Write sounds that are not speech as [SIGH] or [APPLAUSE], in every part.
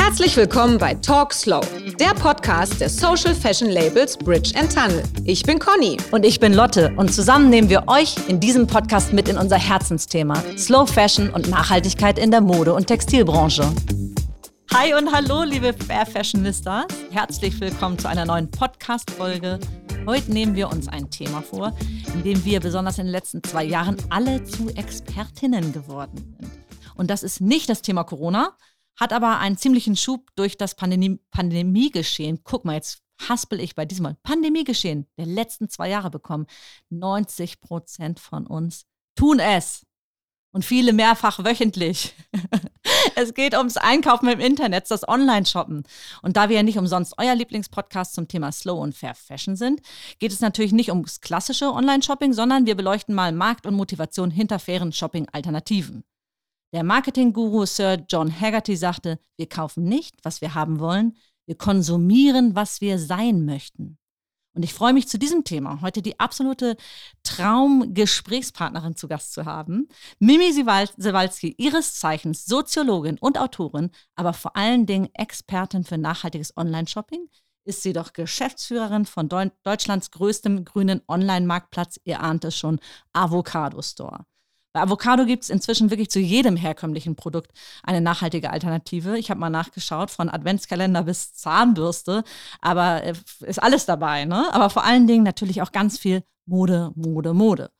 Herzlich willkommen bei Talk Slow, der Podcast der Social Fashion Labels Bridge and Tunnel. Ich bin Conny. Und ich bin Lotte. Und zusammen nehmen wir euch in diesem Podcast mit in unser Herzensthema: Slow Fashion und Nachhaltigkeit in der Mode- und Textilbranche. Hi und hallo, liebe Fair Fashionistas. Herzlich willkommen zu einer neuen Podcast-Folge. Heute nehmen wir uns ein Thema vor, in dem wir besonders in den letzten zwei Jahren alle zu Expertinnen geworden sind. Und das ist nicht das Thema Corona, hat aber einen ziemlichen Schub durch das Pandemie Pandemiegeschehen. Guck mal, jetzt haspel ich bei diesem Mal. Pandemiegeschehen der letzten zwei Jahre bekommen. 90 Prozent von uns tun es. Und viele mehrfach wöchentlich. [LAUGHS] es geht ums Einkaufen im Internet, das Online-Shoppen. Und da wir ja nicht umsonst euer Lieblingspodcast zum Thema Slow und Fair Fashion sind, geht es natürlich nicht ums klassische Online-Shopping, sondern wir beleuchten mal Markt und Motivation hinter fairen Shopping-Alternativen. Der Marketing-Guru Sir John Haggerty sagte, wir kaufen nicht, was wir haben wollen, wir konsumieren, was wir sein möchten. Und ich freue mich zu diesem Thema heute die absolute Traumgesprächspartnerin zu Gast zu haben. Mimi Sewalski, ihres Zeichens Soziologin und Autorin, aber vor allen Dingen Expertin für nachhaltiges Online-Shopping, ist sie doch Geschäftsführerin von Deutschlands größtem grünen Online-Marktplatz, ihr ahnt es schon, Avocado Store. Bei Avocado gibt es inzwischen wirklich zu jedem herkömmlichen Produkt eine nachhaltige Alternative. Ich habe mal nachgeschaut, von Adventskalender bis Zahnbürste, aber äh, ist alles dabei. Ne? Aber vor allen Dingen natürlich auch ganz viel Mode, Mode, Mode.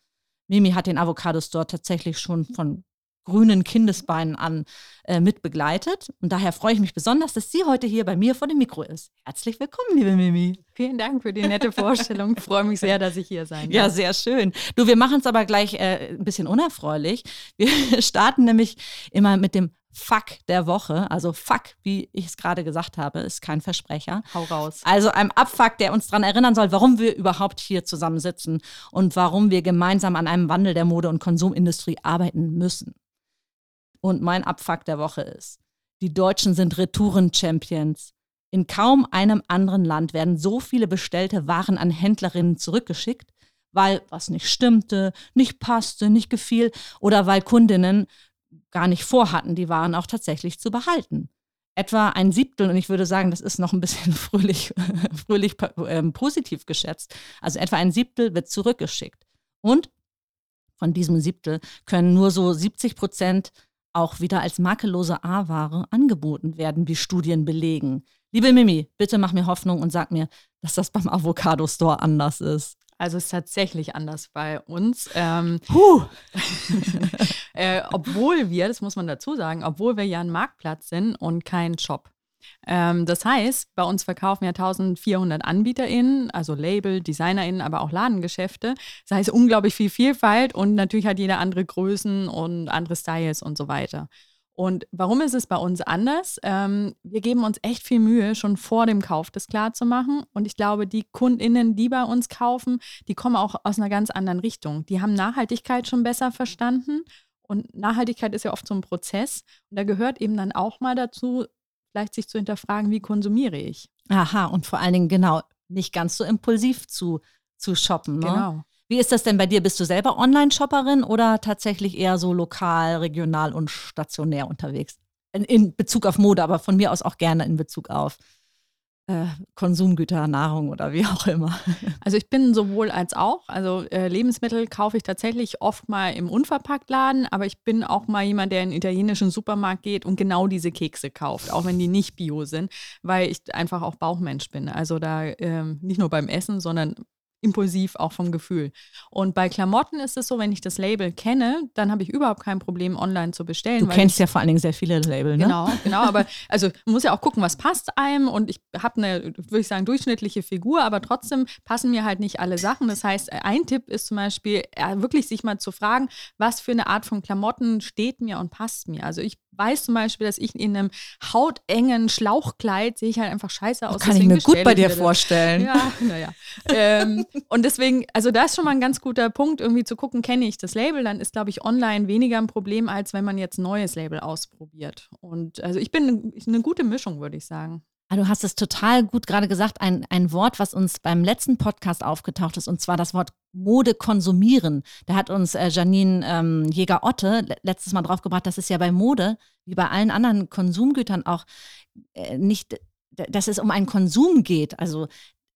Mimi hat den Avocado Store tatsächlich schon von grünen Kindesbeinen an äh, mit begleitet. Und daher freue ich mich besonders, dass sie heute hier bei mir vor dem Mikro ist. Herzlich willkommen, liebe Mimi. Vielen Dank für die nette Vorstellung. Ich [LAUGHS] freue mich sehr, dass ich hier sein darf. Ja, sehr schön. Du, wir machen es aber gleich äh, ein bisschen unerfreulich. Wir [LAUGHS] starten nämlich immer mit dem Fuck der Woche. Also Fuck, wie ich es gerade gesagt habe, ist kein Versprecher. Hau raus. Also einem Abfuck, der uns daran erinnern soll, warum wir überhaupt hier zusammensitzen und warum wir gemeinsam an einem Wandel der Mode- und Konsumindustrie arbeiten müssen. Und mein Abfuck der Woche ist, die Deutschen sind Retouren-Champions. In kaum einem anderen Land werden so viele bestellte Waren an Händlerinnen zurückgeschickt, weil was nicht stimmte, nicht passte, nicht gefiel oder weil Kundinnen gar nicht vorhatten, die Waren auch tatsächlich zu behalten. Etwa ein Siebtel, und ich würde sagen, das ist noch ein bisschen [LAUGHS] fröhlich, fröhlich äh, positiv geschätzt, also etwa ein Siebtel wird zurückgeschickt. Und von diesem Siebtel können nur so 70 Prozent auch wieder als makellose A-Ware angeboten werden, wie Studien belegen. Liebe Mimi, bitte mach mir Hoffnung und sag mir, dass das beim Avocado Store anders ist. Also es ist tatsächlich anders bei uns. Ähm, Puh. [LAUGHS] äh, obwohl wir, das muss man dazu sagen, obwohl wir ja ein Marktplatz sind und kein Shop. Ähm, das heißt, bei uns verkaufen ja 1400 AnbieterInnen, also Label, DesignerInnen, aber auch Ladengeschäfte. Das heißt, unglaublich viel Vielfalt und natürlich hat jeder andere Größen und andere Styles und so weiter. Und warum ist es bei uns anders? Ähm, wir geben uns echt viel Mühe, schon vor dem Kauf das klar zu machen. Und ich glaube, die KundInnen, die bei uns kaufen, die kommen auch aus einer ganz anderen Richtung. Die haben Nachhaltigkeit schon besser verstanden. Und Nachhaltigkeit ist ja oft so ein Prozess. Und da gehört eben dann auch mal dazu, vielleicht sich zu hinterfragen, wie konsumiere ich. Aha, und vor allen Dingen genau, nicht ganz so impulsiv zu, zu shoppen. Ne? Genau. Wie ist das denn bei dir? Bist du selber Online-Shopperin oder tatsächlich eher so lokal, regional und stationär unterwegs? In, in Bezug auf Mode, aber von mir aus auch gerne in Bezug auf Konsumgüter, Nahrung oder wie auch immer. [LAUGHS] Also ich bin sowohl als auch. Also äh, Lebensmittel kaufe ich tatsächlich oft mal im Unverpacktladen, aber ich bin auch mal jemand, der in den italienischen Supermarkt geht und genau diese Kekse kauft, auch wenn die nicht bio sind, weil ich einfach auch Bauchmensch bin. Also da ähm, nicht nur beim Essen, sondern impulsiv auch vom Gefühl. Und bei Klamotten ist es so, wenn ich das Label kenne, dann habe ich überhaupt kein Problem, online zu bestellen. Du kennst ja vor allen Dingen sehr viele Label, ne? Genau, genau. Aber also man muss ja auch gucken, was passt einem. Und ich habe eine, würde ich sagen, durchschnittliche Figur, aber trotzdem passen mir halt nicht alle Sachen. Das heißt, ein Tipp ist zum Beispiel, wirklich sich mal zu fragen, was für eine Art von Klamotten steht mir und passt mir. Also ich weiß zum Beispiel, dass ich in einem hautengen Schlauchkleid sehe ich halt einfach scheiße aus. Das kann ich mir gut bei dir vorstellen. Ja, naja. ähm, [LAUGHS] und deswegen, also da ist schon mal ein ganz guter Punkt, irgendwie zu gucken, kenne ich das Label, dann ist, glaube ich, online weniger ein Problem, als wenn man jetzt ein neues Label ausprobiert. Und also ich bin eine gute Mischung, würde ich sagen. Ah, du hast es total gut gerade gesagt, ein, ein Wort, was uns beim letzten Podcast aufgetaucht ist, und zwar das Wort Mode konsumieren. Da hat uns äh, Janine ähm, Jäger-Otte letztes Mal draufgebracht, dass es ja bei Mode, wie bei allen anderen Konsumgütern auch äh, nicht, dass es um einen Konsum geht. Also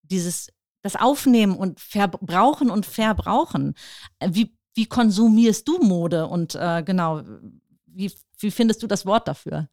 dieses, das Aufnehmen und Verbrauchen und Verbrauchen. Äh, wie, wie konsumierst du Mode und äh, genau, wie, wie findest du das Wort dafür?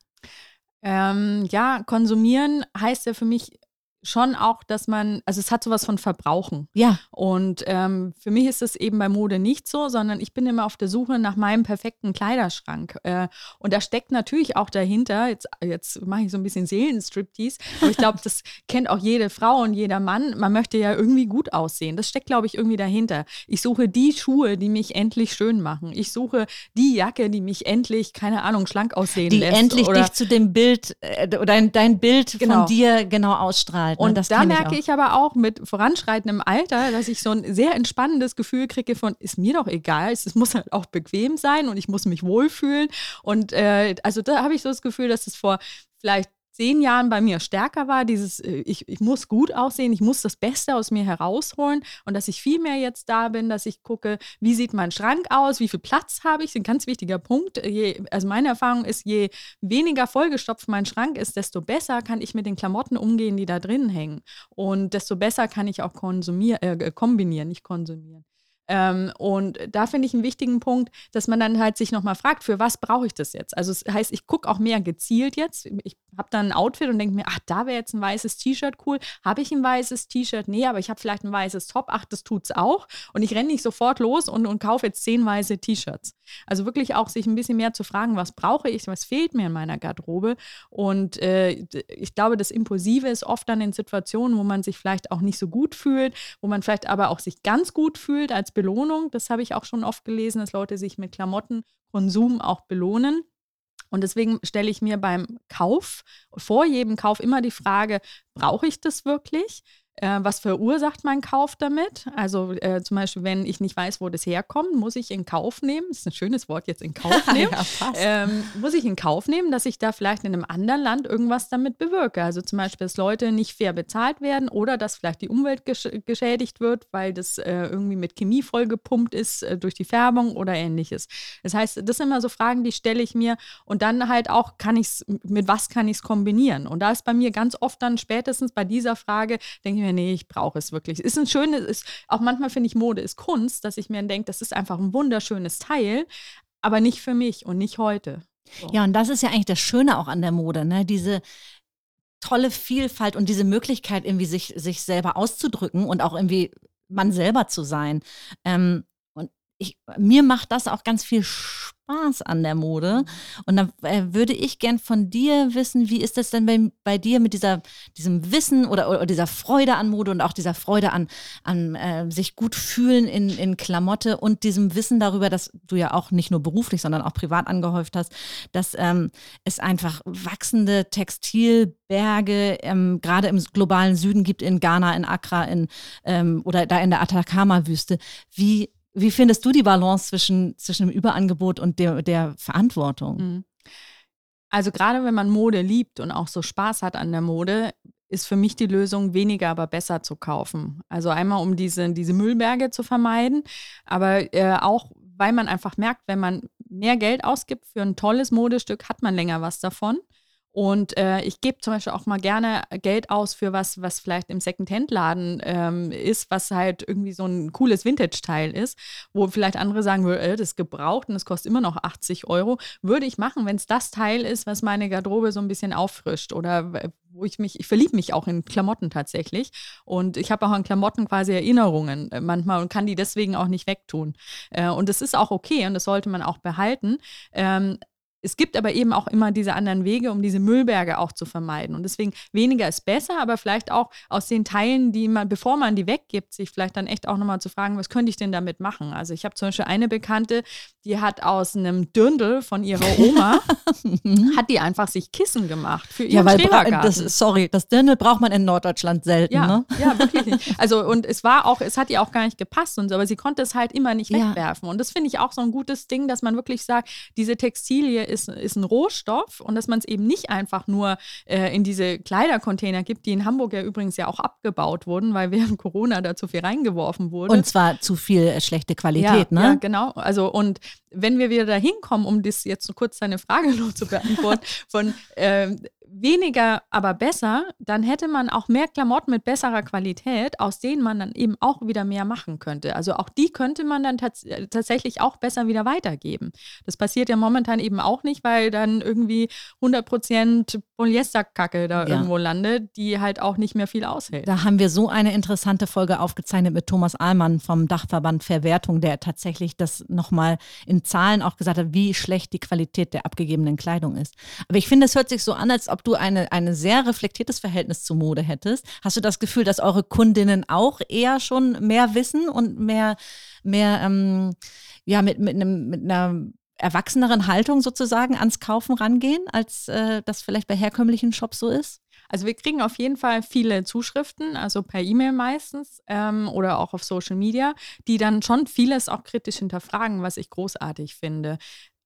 Ähm, ja, konsumieren heißt ja für mich schon auch, dass man, also es hat sowas von Verbrauchen. Ja. Und ähm, für mich ist es eben bei Mode nicht so, sondern ich bin immer auf der Suche nach meinem perfekten Kleiderschrank. Äh, und da steckt natürlich auch dahinter, jetzt, jetzt mache ich so ein bisschen Seelenstriptease, aber ich glaube, [LAUGHS] das kennt auch jede Frau und jeder Mann. Man möchte ja irgendwie gut aussehen. Das steckt, glaube ich, irgendwie dahinter. Ich suche die Schuhe, die mich endlich schön machen. Ich suche die Jacke, die mich endlich, keine Ahnung, schlank aussehen die lässt. Die endlich dich zu dem Bild, äh, oder dein, dein Bild genau. von dir genau ausstrahlt halt. Ne? Und da merke ich, ich, aber auch mit voranschreitendem Alter, dass ich so ein sehr entspannendes Gefühl kriege von, ist mir doch egal, es, muss halt auch bequem sein und ich muss mich wohlfühlen. Und äh, also da habe ich so das Gefühl, dass es vor vielleicht zehn Jahren bei mir stärker war, dieses, äh, ich, ich muss gut aussehen, ich muss das Beste aus mir herausholen und dass ich viel mehr jetzt da bin, dass ich gucke, wie sieht mein Schrank aus, wie viel Platz habe ich, ist ein ganz wichtiger Punkt. Je, also meine Erfahrung ist, je weniger vollgestopft mein Schrank ist, desto besser kann ich mit den Klamotten umgehen, die da drin hängen und desto besser kann ich auch konsumieren, äh, kombinieren, nicht konsumieren. Ähm, und da finde ich einen wichtigen Punkt, dass man dann halt sich nochmal fragt, für was brauche ich das jetzt? Also es das heißt, ich gucke auch mehr gezielt jetzt. Ich habe dann ein Outfit und denke mir, ach, da wäre jetzt ein weißes T-Shirt cool. Habe ich ein weißes T-Shirt? Nee, aber ich habe vielleicht ein weißes Top. Ach, das tut's auch. Und ich renne nicht sofort los und, und kaufe jetzt zehn weiße T-Shirts. Also wirklich auch sich ein bisschen mehr zu fragen, was brauche ich, was fehlt mir in meiner Garderobe. Und äh, ich glaube, das Impulsive ist oft dann in Situationen, wo man sich vielleicht auch nicht so gut fühlt, wo man vielleicht aber auch sich ganz gut fühlt als Belohnung. Das habe ich auch schon oft gelesen, dass Leute sich mit Klamottenkonsum auch belohnen. Und deswegen stelle ich mir beim Kauf, vor jedem Kauf immer die Frage, brauche ich das wirklich? Äh, was verursacht mein Kauf damit? Also äh, zum Beispiel, wenn ich nicht weiß, wo das herkommt, muss ich in Kauf nehmen, das ist ein schönes Wort jetzt, in Kauf [LAUGHS] nehmen, ja, ähm, muss ich in Kauf nehmen, dass ich da vielleicht in einem anderen Land irgendwas damit bewirke. Also zum Beispiel, dass Leute nicht fair bezahlt werden oder dass vielleicht die Umwelt gesch geschädigt wird, weil das äh, irgendwie mit Chemie vollgepumpt ist äh, durch die Färbung oder ähnliches. Das heißt, das sind immer so Fragen, die stelle ich mir und dann halt auch, kann ich es, mit was kann ich es kombinieren? Und da ist bei mir ganz oft dann spätestens bei dieser Frage, denke ich mir, mir, nee, ich brauche es wirklich. Ist ein schönes, ist, auch manchmal finde ich Mode ist Kunst, dass ich mir denke, das ist einfach ein wunderschönes Teil, aber nicht für mich und nicht heute. So. Ja, und das ist ja eigentlich das Schöne auch an der Mode, ne? Diese tolle Vielfalt und diese Möglichkeit, irgendwie sich, sich selber auszudrücken und auch irgendwie man selber zu sein. Ähm, ich, mir macht das auch ganz viel Spaß an der Mode. Und dann äh, würde ich gern von dir wissen, wie ist das denn bei, bei dir mit dieser, diesem Wissen oder, oder dieser Freude an Mode und auch dieser Freude an, an äh, sich gut fühlen in, in Klamotte und diesem Wissen darüber, dass du ja auch nicht nur beruflich, sondern auch privat angehäuft hast, dass ähm, es einfach wachsende Textilberge ähm, gerade im globalen Süden gibt, in Ghana, in Accra in, ähm, oder da in der Atacama-Wüste. Wie wie findest du die Balance zwischen, zwischen dem Überangebot und der, der Verantwortung? Mhm. Also gerade wenn man Mode liebt und auch so Spaß hat an der Mode, ist für mich die Lösung, weniger, aber besser zu kaufen. Also einmal, um diese, diese Müllberge zu vermeiden, aber äh, auch, weil man einfach merkt, wenn man mehr Geld ausgibt für ein tolles Modestück, hat man länger was davon. Und äh, ich gebe zum Beispiel auch mal gerne Geld aus für was, was vielleicht im Second-Hand-Laden ähm, ist, was halt irgendwie so ein cooles Vintage-Teil ist, wo vielleicht andere sagen würden, äh, das ist gebraucht und das kostet immer noch 80 Euro. Würde ich machen, wenn es das Teil ist, was meine Garderobe so ein bisschen auffrischt oder wo ich mich, ich verliebe mich auch in Klamotten tatsächlich. Und ich habe auch an Klamotten quasi Erinnerungen äh, manchmal und kann die deswegen auch nicht wegtun. Äh, und das ist auch okay und das sollte man auch behalten. Ähm, es gibt aber eben auch immer diese anderen Wege, um diese Müllberge auch zu vermeiden. Und deswegen weniger ist besser, aber vielleicht auch aus den Teilen, die man, bevor man die weggibt, sich vielleicht dann echt auch nochmal zu fragen, was könnte ich denn damit machen? Also ich habe zum Beispiel eine Bekannte, die hat aus einem Dürndl von ihrer Oma, [LAUGHS] hat die einfach sich Kissen gemacht für ihren ja, weil. Das, sorry, das Dürndl braucht man in Norddeutschland selten, ja, ne? Ja, wirklich nicht. Also und es war auch, es hat ihr auch gar nicht gepasst und so, aber sie konnte es halt immer nicht wegwerfen. Ja. Und das finde ich auch so ein gutes Ding, dass man wirklich sagt, diese Textilie ist, ist ein Rohstoff und dass man es eben nicht einfach nur äh, in diese Kleidercontainer gibt, die in Hamburg ja übrigens ja auch abgebaut wurden, weil [LAUGHS] während Corona da zu viel reingeworfen wurde. Und zwar zu viel äh, schlechte Qualität, ja, ne? Ja, genau. Also und wenn wir wieder da hinkommen, um das jetzt so kurz deine Frage [LAUGHS] noch zu beantworten, [LAUGHS] von äh, weniger, aber besser, dann hätte man auch mehr Klamotten mit besserer Qualität, aus denen man dann eben auch wieder mehr machen könnte. Also auch die könnte man dann tats äh, tatsächlich auch besser wieder weitergeben. Das passiert ja momentan eben auch nicht, weil dann irgendwie 100% Polyesterkacke da ja. irgendwo landet, die halt auch nicht mehr viel aushält. Da haben wir so eine interessante Folge aufgezeichnet mit Thomas Ahlmann vom Dachverband Verwertung, der tatsächlich das nochmal in Zahlen auch gesagt hat, wie schlecht die Qualität der abgegebenen Kleidung ist. Aber ich finde, es hört sich so an, als ob du eine, ein sehr reflektiertes Verhältnis zur Mode hättest. Hast du das Gefühl, dass eure Kundinnen auch eher schon mehr wissen und mehr, mehr ähm, ja, mit, mit, einem, mit einer erwachseneren Haltung sozusagen ans Kaufen rangehen, als äh, das vielleicht bei herkömmlichen Shops so ist? Also wir kriegen auf jeden Fall viele Zuschriften, also per E-Mail meistens ähm, oder auch auf Social Media, die dann schon vieles auch kritisch hinterfragen, was ich großartig finde.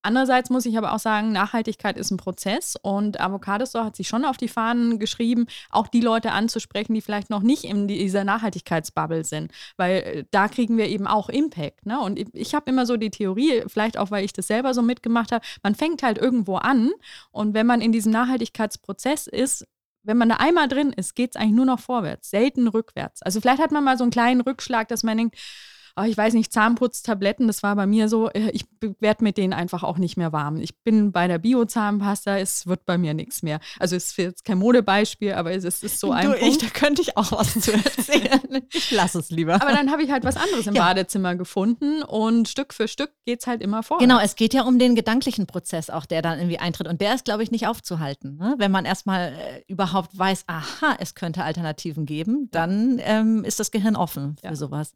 Andererseits muss ich aber auch sagen, Nachhaltigkeit ist ein Prozess und Avocado Store hat sich schon auf die Fahnen geschrieben, auch die Leute anzusprechen, die vielleicht noch nicht in dieser Nachhaltigkeitsbubble sind, weil äh, da kriegen wir eben auch Impact. Ne? Und ich habe immer so die Theorie, vielleicht auch, weil ich das selber so mitgemacht habe, man fängt halt irgendwo an und wenn man in diesem Nachhaltigkeitsprozess ist, wenn man da einmal drin ist, geht es eigentlich nur noch vorwärts, selten rückwärts. Also vielleicht hat man mal so einen kleinen Rückschlag, dass man denkt, oh, ich weiß nicht, Zahnputztabletten, das war bei mir so, äh, ich werde mit denen einfach auch nicht mehr warm. Ich bin bei der Bio-Zahnpasta, es wird bei mir nichts mehr. Also es ist jetzt kein Modebeispiel, aber es ist so ein du, Punkt. Ich, da könnte ich auch was zu erzählen. [LAUGHS] ich lasse es lieber. Aber dann habe ich halt was anderes im ja. Badezimmer gefunden und Stück für Stück geht es halt immer vor. Genau, es geht ja um den gedanklichen Prozess auch, der dann irgendwie eintritt. Und der ist, glaube ich, nicht aufzuhalten. Ne? Wenn man erstmal äh, überhaupt weiß, aha, es könnte Alternativen geben, dann ähm, ist das Gehirn offen für ja. sowas.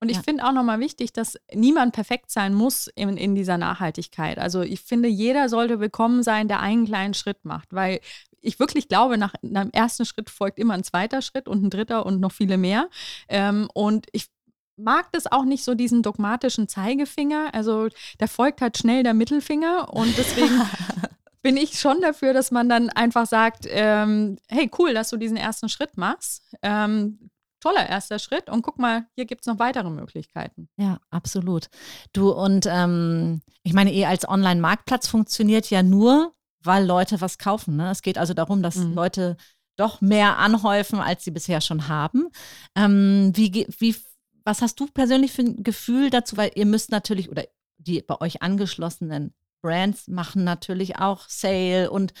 Und ich ja. finde auch nochmal wichtig, dass niemand perfekt sein muss in, in dieser Nachhaltigkeit. Also ich finde, jeder sollte willkommen sein, der einen kleinen Schritt macht, weil ich wirklich glaube, nach einem ersten Schritt folgt immer ein zweiter Schritt und ein dritter und noch viele mehr. Ähm, und ich mag das auch nicht so diesen dogmatischen Zeigefinger. Also da folgt halt schnell der Mittelfinger und deswegen [LAUGHS] bin ich schon dafür, dass man dann einfach sagt, ähm, hey, cool, dass du diesen ersten Schritt machst. Ähm, toller erster Schritt und guck mal, hier gibt es noch weitere Möglichkeiten. Ja, absolut. Du und ähm, ich meine, eh als Online-Marktplatz funktioniert ja nur, weil Leute was kaufen. Ne? Es geht also darum, dass mhm. Leute doch mehr anhäufen, als sie bisher schon haben. Ähm, wie, wie, was hast du persönlich für ein Gefühl dazu? Weil ihr müsst natürlich, oder die bei euch angeschlossenen Brands machen natürlich auch Sale und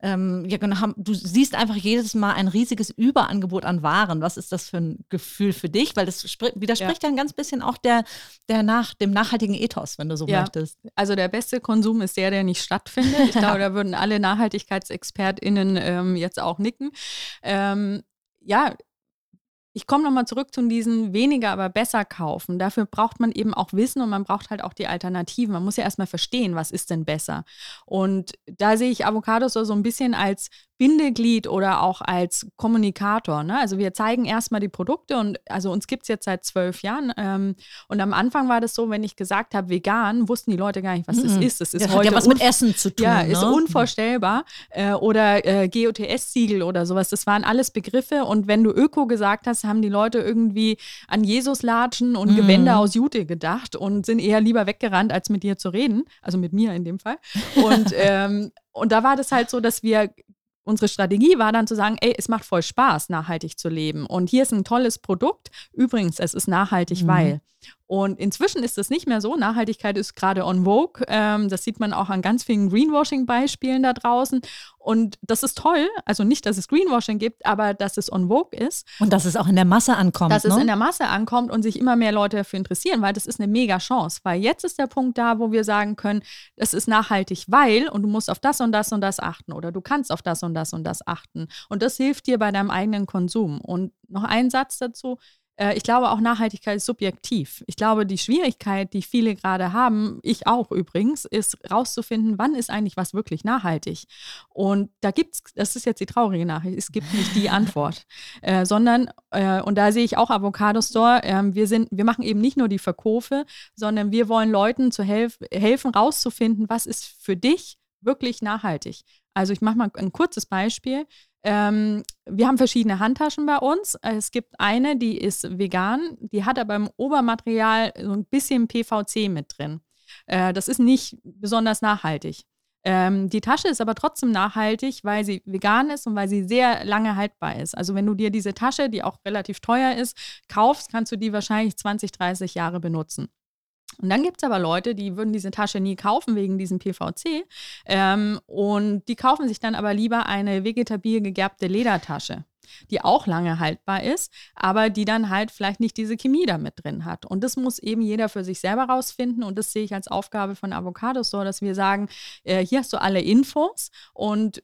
ähm, ja, genau, du siehst einfach jedes Mal ein riesiges Überangebot an Waren. Was ist das für ein Gefühl für dich? Weil das widerspricht ja. ein ganz bisschen auch der, der nach, dem nachhaltigen Ethos, wenn du so ja. möchtest. Also der beste Konsum ist der, der nicht stattfindet. Ich [LAUGHS] glaube, da würden alle NachhaltigkeitsexpertInnen ähm, jetzt auch nicken. Ähm, ja, ich komme nochmal zurück zu diesen weniger, aber besser kaufen. Dafür braucht man eben auch Wissen und man braucht halt auch die Alternativen. Man muss ja erstmal verstehen, was ist denn besser. Und da sehe ich Avocados so ein bisschen als Bindeglied oder auch als Kommunikator. Ne? Also wir zeigen erstmal die Produkte und also uns gibt es jetzt seit zwölf Jahren. Ähm, und am Anfang war das so, wenn ich gesagt habe, vegan, wussten die Leute gar nicht, was das ist. Das ist das heute hat ja was mit Essen zu tun. Ja, ist ne? unvorstellbar. Äh, oder äh, GOTS-Siegel oder sowas. Das waren alles Begriffe. Und wenn du Öko gesagt hast, haben die Leute irgendwie an Jesus-Latschen und mhm. Gewänder aus Jute gedacht und sind eher lieber weggerannt, als mit dir zu reden. Also mit mir in dem Fall. Und [LAUGHS] ähm, und da war das halt so, dass wir unsere Strategie war dann zu sagen, ey, es macht voll Spaß, nachhaltig zu leben. Und hier ist ein tolles Produkt. Übrigens, es ist nachhaltig, mhm. weil. Und inzwischen ist es nicht mehr so. Nachhaltigkeit ist gerade on vogue. Ähm, das sieht man auch an ganz vielen Greenwashing-Beispielen da draußen. Und das ist toll. Also nicht, dass es Greenwashing gibt, aber dass es on vogue ist. Und dass es auch in der Masse ankommt. Dass ne? es in der Masse ankommt und sich immer mehr Leute dafür interessieren, weil das ist eine mega Chance. Weil jetzt ist der Punkt da, wo wir sagen können, es ist nachhaltig, weil und du musst auf das und das und das achten oder du kannst auf das und das und das achten. Und das hilft dir bei deinem eigenen Konsum. Und noch ein Satz dazu ich glaube auch Nachhaltigkeit ist subjektiv. Ich glaube, die Schwierigkeit, die viele gerade haben, ich auch übrigens, ist rauszufinden, wann ist eigentlich was wirklich nachhaltig. Und da gibt es, das ist jetzt die traurige Nachricht, es gibt nicht die [LAUGHS] Antwort, äh, sondern, äh, und da sehe ich auch Avocado Store, äh, wir, sind, wir machen eben nicht nur die Verkäufe, sondern wir wollen Leuten zu helf helfen, rauszufinden, was ist für dich wirklich nachhaltig. Also ich mache mal ein kurzes Beispiel. Ähm, wir haben verschiedene Handtaschen bei uns. Es gibt eine, die ist vegan, die hat aber im Obermaterial so ein bisschen PVC mit drin. Äh, das ist nicht besonders nachhaltig. Ähm, die Tasche ist aber trotzdem nachhaltig, weil sie vegan ist und weil sie sehr lange haltbar ist. Also wenn du dir diese Tasche, die auch relativ teuer ist, kaufst, kannst du die wahrscheinlich 20, 30 Jahre benutzen. Und dann gibt es aber Leute, die würden diese Tasche nie kaufen wegen diesem PVC. Ähm, und die kaufen sich dann aber lieber eine vegetabil gegerbte Ledertasche die auch lange haltbar ist, aber die dann halt vielleicht nicht diese Chemie da mit drin hat. Und das muss eben jeder für sich selber rausfinden. Und das sehe ich als Aufgabe von Avocado Store, dass wir sagen, äh, hier hast du alle Infos und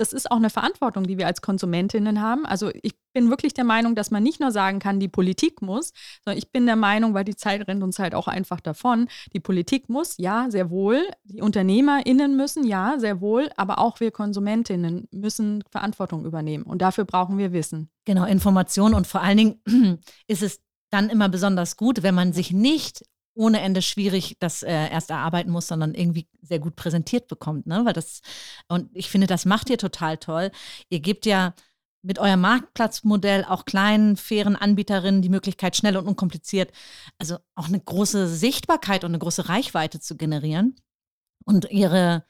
das ist auch eine Verantwortung, die wir als Konsumentinnen haben. Also ich bin wirklich der Meinung, dass man nicht nur sagen kann, die Politik muss, sondern ich bin der Meinung, weil die Zeit rennt uns halt auch einfach davon, die Politik muss, ja, sehr wohl, die UnternehmerInnen müssen, ja, sehr wohl, aber auch wir Konsumentinnen müssen Verantwortung übernehmen. Und dafür brauchen wir Wissen. Genau, Information und vor allen Dingen [CLEARS THROAT] ist es dann immer besonders gut, wenn man sich nicht ohne Ende schwierig das äh, erst erarbeiten muss, sondern irgendwie sehr gut präsentiert bekommt. Ne? Weil das, und ich finde, das macht ihr total toll. Ihr gebt ja mit eurem Marktplatzmodell auch kleinen, fairen Anbieterinnen die Möglichkeit, schnell und unkompliziert, also auch eine große Sichtbarkeit und eine große Reichweite zu generieren und ihre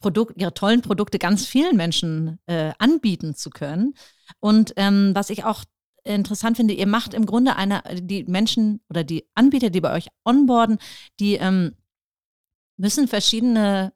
Produkt, ihre tollen Produkte ganz vielen Menschen äh, anbieten zu können. Und ähm, was ich auch interessant finde, ihr macht im Grunde eine, die Menschen oder die Anbieter, die bei euch onboarden, die ähm, müssen verschiedene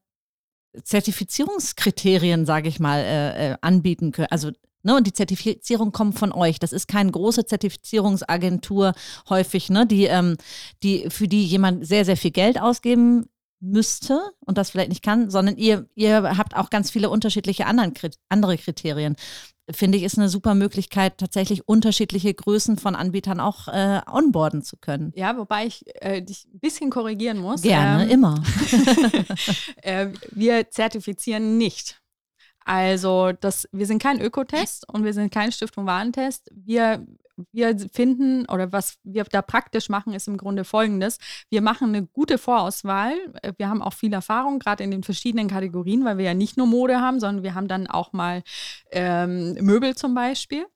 Zertifizierungskriterien, sage ich mal, äh, äh, anbieten können. Also Ne, und die Zertifizierung kommt von euch. Das ist keine große Zertifizierungsagentur häufig, ne, die, ähm, die, für die jemand sehr, sehr viel Geld ausgeben müsste und das vielleicht nicht kann, sondern ihr, ihr habt auch ganz viele unterschiedliche anderen, andere Kriterien finde ich, ist eine super Möglichkeit, tatsächlich unterschiedliche Größen von Anbietern auch äh, onboarden zu können. Ja, wobei ich äh, dich ein bisschen korrigieren muss. Gerne, ähm, immer. [LAUGHS] äh, wir zertifizieren nicht. Also das, wir sind kein Ökotest und wir sind kein Stiftung Warentest. Wir wir finden oder was wir da praktisch machen, ist im Grunde folgendes. Wir machen eine gute Vorauswahl. Wir haben auch viel Erfahrung, gerade in den verschiedenen Kategorien, weil wir ja nicht nur Mode haben, sondern wir haben dann auch mal ähm, Möbel zum Beispiel.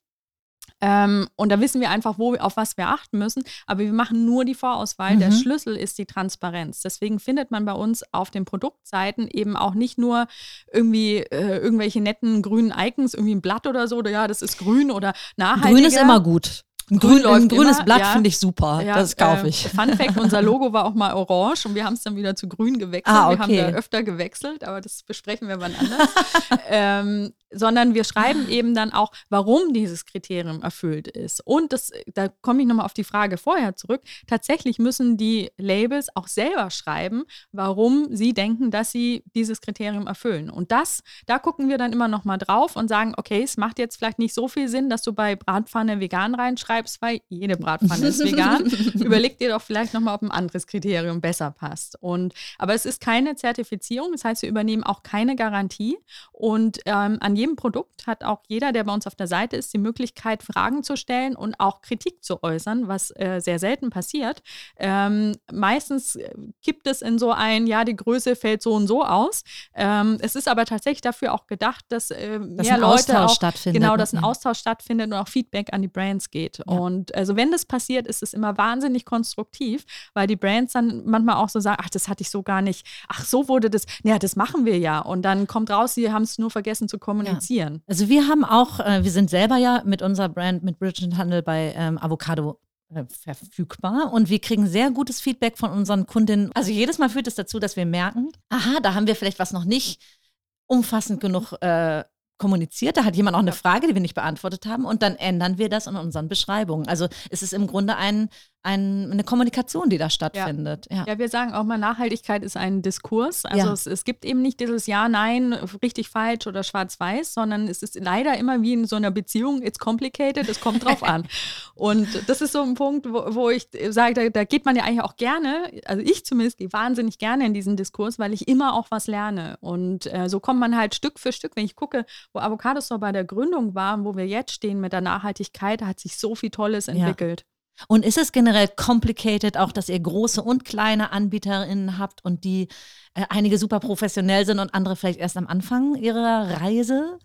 Ähm, und da wissen wir einfach, wo, auf was wir achten müssen. Aber wir machen nur die Vorauswahl. Mhm. Der Schlüssel ist die Transparenz. Deswegen findet man bei uns auf den Produktseiten eben auch nicht nur irgendwie äh, irgendwelche netten grünen Icons, irgendwie ein Blatt oder so, oder ja, das ist grün oder nachhaltig. Grün ist immer gut. Ein, grün, ein grünes immer, Blatt ja. finde ich super. Ja, das kaufe ich. Äh, [LAUGHS] Fun Fact: Unser Logo war auch mal orange und wir haben es dann wieder zu grün gewechselt. Ah, okay. Wir haben da öfter gewechselt, aber das besprechen wir wann anders. [LAUGHS] ähm, sondern wir schreiben eben dann auch, warum dieses Kriterium erfüllt ist. Und das, da komme ich nochmal auf die Frage vorher zurück. Tatsächlich müssen die Labels auch selber schreiben, warum sie denken, dass sie dieses Kriterium erfüllen. Und das, da gucken wir dann immer nochmal drauf und sagen, okay, es macht jetzt vielleicht nicht so viel Sinn, dass du bei Bratpfanne vegan reinschreibst, weil jede Bratpfanne ist vegan. [LAUGHS] Überleg dir doch vielleicht nochmal, ob ein anderes Kriterium besser passt. Und, aber es ist keine Zertifizierung, das heißt, wir übernehmen auch keine Garantie. Und ähm, an jedem jedem Produkt hat auch jeder, der bei uns auf der Seite ist, die Möglichkeit, Fragen zu stellen und auch Kritik zu äußern, was äh, sehr selten passiert. Ähm, meistens äh, kippt es in so ein, ja, die Größe fällt so und so aus. Ähm, es ist aber tatsächlich dafür auch gedacht, dass äh, dass mehr Leute Austausch auch. Genau, dass ein Austausch stattfindet und auch Feedback an die Brands geht. Ja. Und also wenn das passiert, ist es immer wahnsinnig konstruktiv, weil die Brands dann manchmal auch so sagen, ach, das hatte ich so gar nicht. Ach, so wurde das. Ja, das machen wir ja. Und dann kommt raus, sie haben es nur vergessen zu kommunizieren kommunizieren. Also wir haben auch, äh, wir sind selber ja mit unserer Brand, mit Bridget Handel bei ähm, Avocado äh, verfügbar und wir kriegen sehr gutes Feedback von unseren Kundinnen. Also jedes Mal führt es das dazu, dass wir merken, aha, da haben wir vielleicht was noch nicht umfassend genug äh, kommuniziert. Da hat jemand auch eine Frage, die wir nicht beantwortet haben und dann ändern wir das in unseren Beschreibungen. Also es ist im Grunde ein ein, eine Kommunikation, die da stattfindet. Ja. ja. ja. wir sagen auch mal, Nachhaltigkeit ist ein Diskurs. Also ja. es, es, gibt eben nicht dieses Ja, Nein, richtig, falsch oder schwarz-weiß, sondern es ist leider immer wie in so einer Beziehung, it's complicated, es kommt drauf an. [LAUGHS] Und das ist so ein Punkt, wo, wo ich sage, da, da, geht man ja eigentlich auch gerne, also ich zumindest gehe wahnsinnig gerne in diesen Diskurs, weil ich immer auch was lerne. Und äh, so kommt man halt Stück für Stück, wenn ich gucke, wo Avocados bei der Gründung war, wo wir jetzt stehen mit der Nachhaltigkeit, da hat sich so viel Tolles entwickelt. Und ist es generell complicated auch, dass ihr große und kleine AnbieterInnen habt und die äh, einige super professionell sind und andere vielleicht erst am Anfang ihrer Reise?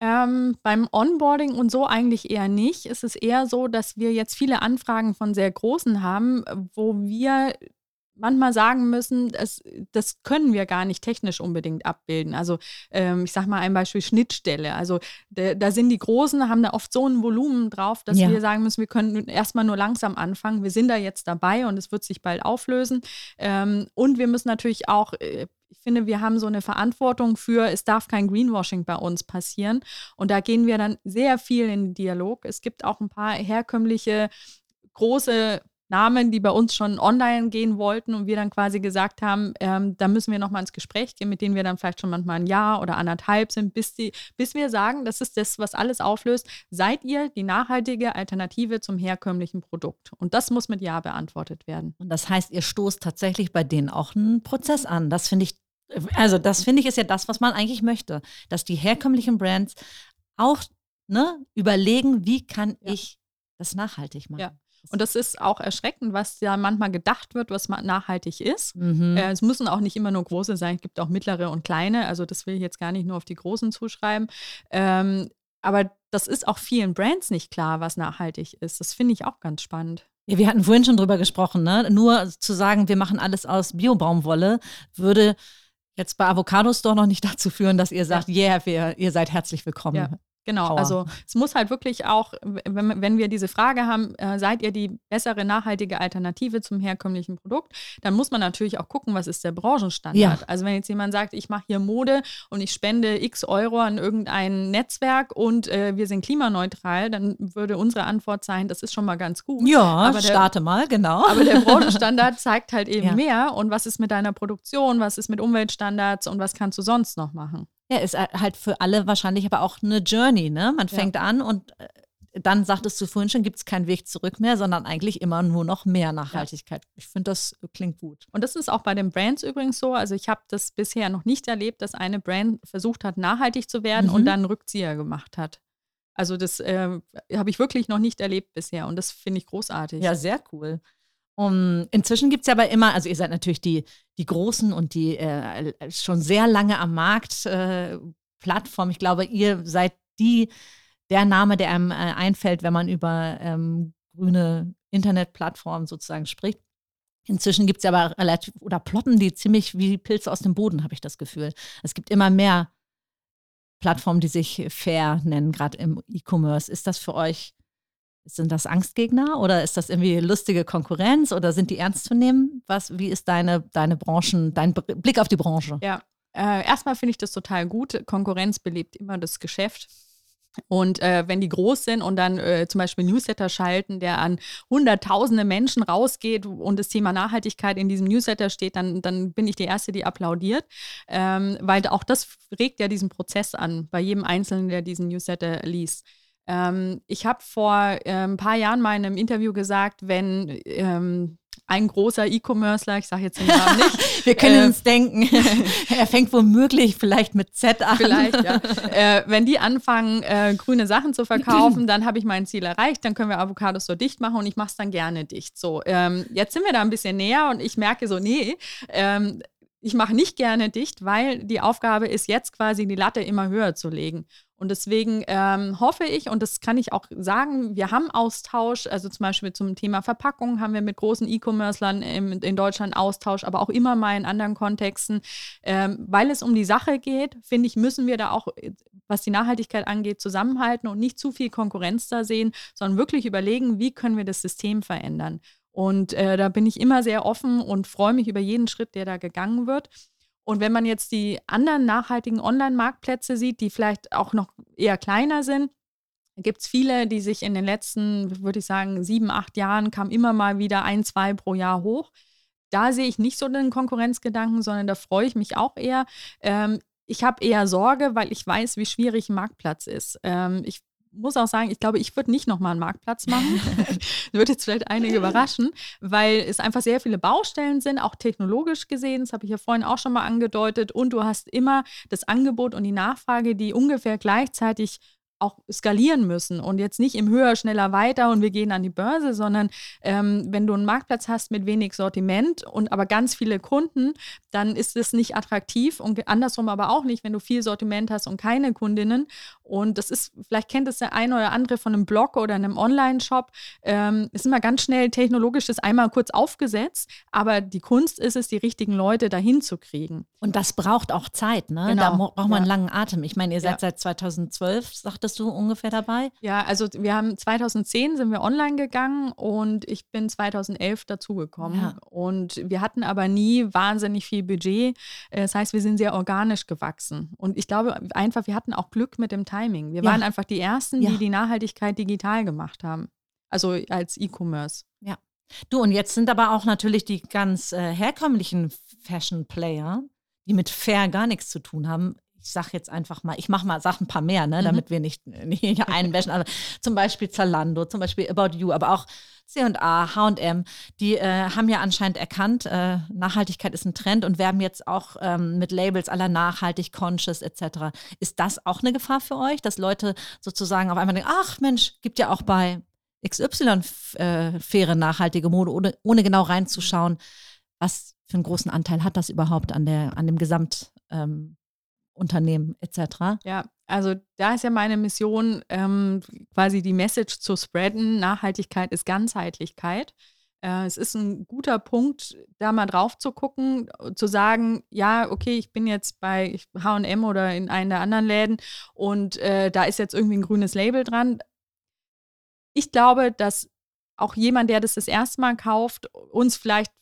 Ähm, beim Onboarding und so eigentlich eher nicht. Es ist eher so, dass wir jetzt viele Anfragen von sehr großen haben, wo wir manchmal sagen müssen, das, das können wir gar nicht technisch unbedingt abbilden. Also ähm, ich sage mal ein Beispiel Schnittstelle. Also da, da, sind die Großen, haben da oft so ein Volumen drauf, dass ja. wir sagen müssen, wir können erstmal nur langsam anfangen. Wir sind da jetzt dabei und es wird sich bald auflösen. Ähm, und wir müssen natürlich auch äh, ich finde, wir haben so eine Verantwortung für, es darf kein Greenwashing bei uns passieren. Und da gehen wir dann sehr viel in den Dialog. Es gibt auch ein paar herkömmliche große Namen, die bei uns schon online gehen wollten und wir dann quasi gesagt haben, ähm, da müssen wir nochmal ins Gespräch gehen, mit denen wir dann vielleicht schon manchmal ein Jahr oder anderthalb sind, bis, die, bis wir sagen, das ist das, was alles auflöst. Seid ihr die nachhaltige Alternative zum herkömmlichen Produkt? Und das muss mit Ja beantwortet werden. Und das heißt, ihr stoßt tatsächlich bei denen auch einen Prozess an. Das finde ich, also das finde ich ist ja das, was man eigentlich möchte, dass die herkömmlichen Brands auch ne, überlegen, wie kann ja. ich das nachhaltig machen. Ja. Und das ist auch erschreckend, was ja manchmal gedacht wird, was nachhaltig ist. Mhm. Äh, es müssen auch nicht immer nur große sein, es gibt auch mittlere und kleine. Also das will ich jetzt gar nicht nur auf die großen zuschreiben. Ähm, aber das ist auch vielen Brands nicht klar, was nachhaltig ist. Das finde ich auch ganz spannend. Ja, wir hatten vorhin schon drüber gesprochen, ne? Nur zu sagen, wir machen alles aus Biobaumwolle, würde jetzt bei Avocados doch noch nicht [LAUGHS] dazu führen, dass ihr sagt, ja. yeah, wir, ihr seid herzlich willkommen. Ja. Genau, Power. also es muss halt wirklich auch, wenn, wenn wir diese Frage haben, äh, seid ihr die bessere nachhaltige Alternative zum herkömmlichen Produkt, dann muss man natürlich auch gucken, was ist der Branchenstandard. Ja. Also wenn jetzt jemand sagt, ich mache hier Mode und ich spende x Euro an irgendein Netzwerk und äh, wir sind klimaneutral, dann würde unsere Antwort sein, das ist schon mal ganz gut. Ja, aber der, starte mal, genau. Aber der Branchenstandard zeigt halt [LAUGHS] eben ja. mehr und was ist mit deiner Produktion, was ist mit Umweltstandards und was kannst du sonst noch machen. Ja, ist halt für alle wahrscheinlich aber auch eine Journey, ne? Man fängt ja. an und äh, dann sagtest du vorhin schon, gibt es keinen Weg zurück mehr, sondern eigentlich immer nur noch mehr Nachhaltigkeit. Ja. Ich finde, das klingt gut. Und das ist auch bei den Brands übrigens so. Also ich habe das bisher noch nicht erlebt, dass eine Brand versucht hat, nachhaltig zu werden mhm. und dann einen Rückzieher gemacht hat. Also das äh, habe ich wirklich noch nicht erlebt bisher und das finde ich großartig. Ja, sehr cool. Um, inzwischen gibt es ja aber immer, also ihr seid natürlich die, die Großen und die äh, schon sehr lange am Markt äh, Plattform. Ich glaube, ihr seid die, der Name, der einem äh, einfällt, wenn man über ähm, grüne Internetplattformen sozusagen spricht. Inzwischen gibt es aber relativ, oder ploppen die ziemlich wie Pilze aus dem Boden, habe ich das Gefühl. Es gibt immer mehr Plattformen, die sich fair nennen, gerade im E-Commerce. Ist das für euch sind das Angstgegner oder ist das irgendwie lustige Konkurrenz oder sind die ernst zu nehmen? Was, wie ist deine, deine Branchen, dein Blick auf die Branche? Ja, äh, erstmal finde ich das total gut. Konkurrenz belebt immer das Geschäft. Und äh, wenn die groß sind und dann äh, zum Beispiel Newsletter schalten, der an hunderttausende Menschen rausgeht und das Thema Nachhaltigkeit in diesem Newsletter steht, dann, dann bin ich die Erste, die applaudiert. Ähm, weil auch das regt ja diesen Prozess an, bei jedem Einzelnen, der diesen Newsletter liest. Ähm, ich habe vor äh, ein paar Jahren mal in einem Interview gesagt, wenn ähm, ein großer E-Commercer, ich sage jetzt den Namen nicht. [LAUGHS] Wir können äh, uns denken, [LAUGHS] er fängt womöglich vielleicht mit Z an. Vielleicht, ja. [LAUGHS] äh, wenn die anfangen, äh, grüne Sachen zu verkaufen, [CLEARS THROAT] dann habe ich mein Ziel erreicht, dann können wir Avocados so dicht machen und ich mache es dann gerne dicht. So, ähm, jetzt sind wir da ein bisschen näher und ich merke so, nee, ähm, ich mache nicht gerne dicht, weil die Aufgabe ist jetzt quasi die Latte immer höher zu legen. Und deswegen ähm, hoffe ich, und das kann ich auch sagen, wir haben Austausch, also zum Beispiel zum Thema Verpackung haben wir mit großen E-Commercern in Deutschland Austausch, aber auch immer mal in anderen Kontexten. Ähm, weil es um die Sache geht, finde ich, müssen wir da auch, was die Nachhaltigkeit angeht, zusammenhalten und nicht zu viel Konkurrenz da sehen, sondern wirklich überlegen, wie können wir das System verändern. Und äh, da bin ich immer sehr offen und freue mich über jeden Schritt, der da gegangen wird. Und wenn man jetzt die anderen nachhaltigen Online-Marktplätze sieht, die vielleicht auch noch eher kleiner sind, gibt es viele, die sich in den letzten, würde ich sagen, sieben, acht Jahren kam immer mal wieder ein, zwei pro Jahr hoch. Da sehe ich nicht so den Konkurrenzgedanken, sondern da freue ich mich auch eher. Ähm, ich habe eher Sorge, weil ich weiß, wie schwierig ein Marktplatz ist. Ähm, ich muss auch sagen, ich glaube, ich würde nicht nochmal einen Marktplatz machen. [LAUGHS] [LAUGHS] würde jetzt vielleicht einige überraschen, weil es einfach sehr viele Baustellen sind, auch technologisch gesehen. Das habe ich ja vorhin auch schon mal angedeutet. Und du hast immer das Angebot und die Nachfrage, die ungefähr gleichzeitig auch skalieren müssen und jetzt nicht im höher, schneller, weiter und wir gehen an die Börse, sondern ähm, wenn du einen Marktplatz hast mit wenig Sortiment und aber ganz viele Kunden, dann ist es nicht attraktiv und andersrum aber auch nicht, wenn du viel Sortiment hast und keine Kundinnen. Und das ist, vielleicht kennt es der eine oder andere von einem Blog oder einem Online-Shop, ähm, ist immer ganz schnell technologisches einmal kurz aufgesetzt, aber die Kunst ist es, die richtigen Leute dahin zu kriegen. Und das braucht auch Zeit, ne? Genau. Da braucht man ja. einen langen Atem. Ich meine, ihr seid ja. seit 2012, sagtest bist du ungefähr dabei? Ja, also wir haben 2010 sind wir online gegangen und ich bin 2011 dazugekommen. Ja. Und wir hatten aber nie wahnsinnig viel Budget. Das heißt, wir sind sehr organisch gewachsen. Und ich glaube einfach, wir hatten auch Glück mit dem Timing. Wir ja. waren einfach die Ersten, die die Nachhaltigkeit digital gemacht haben. Also als E-Commerce. Ja. Du, und jetzt sind aber auch natürlich die ganz äh, herkömmlichen Fashion-Player, die mit Fair gar nichts zu tun haben, ich sage jetzt einfach mal, ich mache mal, sag ein paar mehr, ne, mhm. damit wir nicht, nicht einwäschen. Also zum Beispiel Zalando, zum Beispiel About You, aber auch C&A, H&M, die äh, haben ja anscheinend erkannt, äh, Nachhaltigkeit ist ein Trend und werben jetzt auch ähm, mit Labels aller nachhaltig, conscious etc. Ist das auch eine Gefahr für euch, dass Leute sozusagen auf einmal denken, ach Mensch, gibt ja auch bei XY äh, faire nachhaltige Mode, ohne, ohne genau reinzuschauen, was für einen großen Anteil hat das überhaupt an, der, an dem Gesamt ähm, Unternehmen etc. Ja, also da ist ja meine Mission, ähm, quasi die Message zu spreaden. Nachhaltigkeit ist Ganzheitlichkeit. Äh, es ist ein guter Punkt, da mal drauf zu gucken, zu sagen, ja, okay, ich bin jetzt bei HM oder in einem der anderen Läden und äh, da ist jetzt irgendwie ein grünes Label dran. Ich glaube, dass auch jemand, der das das erste Mal kauft, uns vielleicht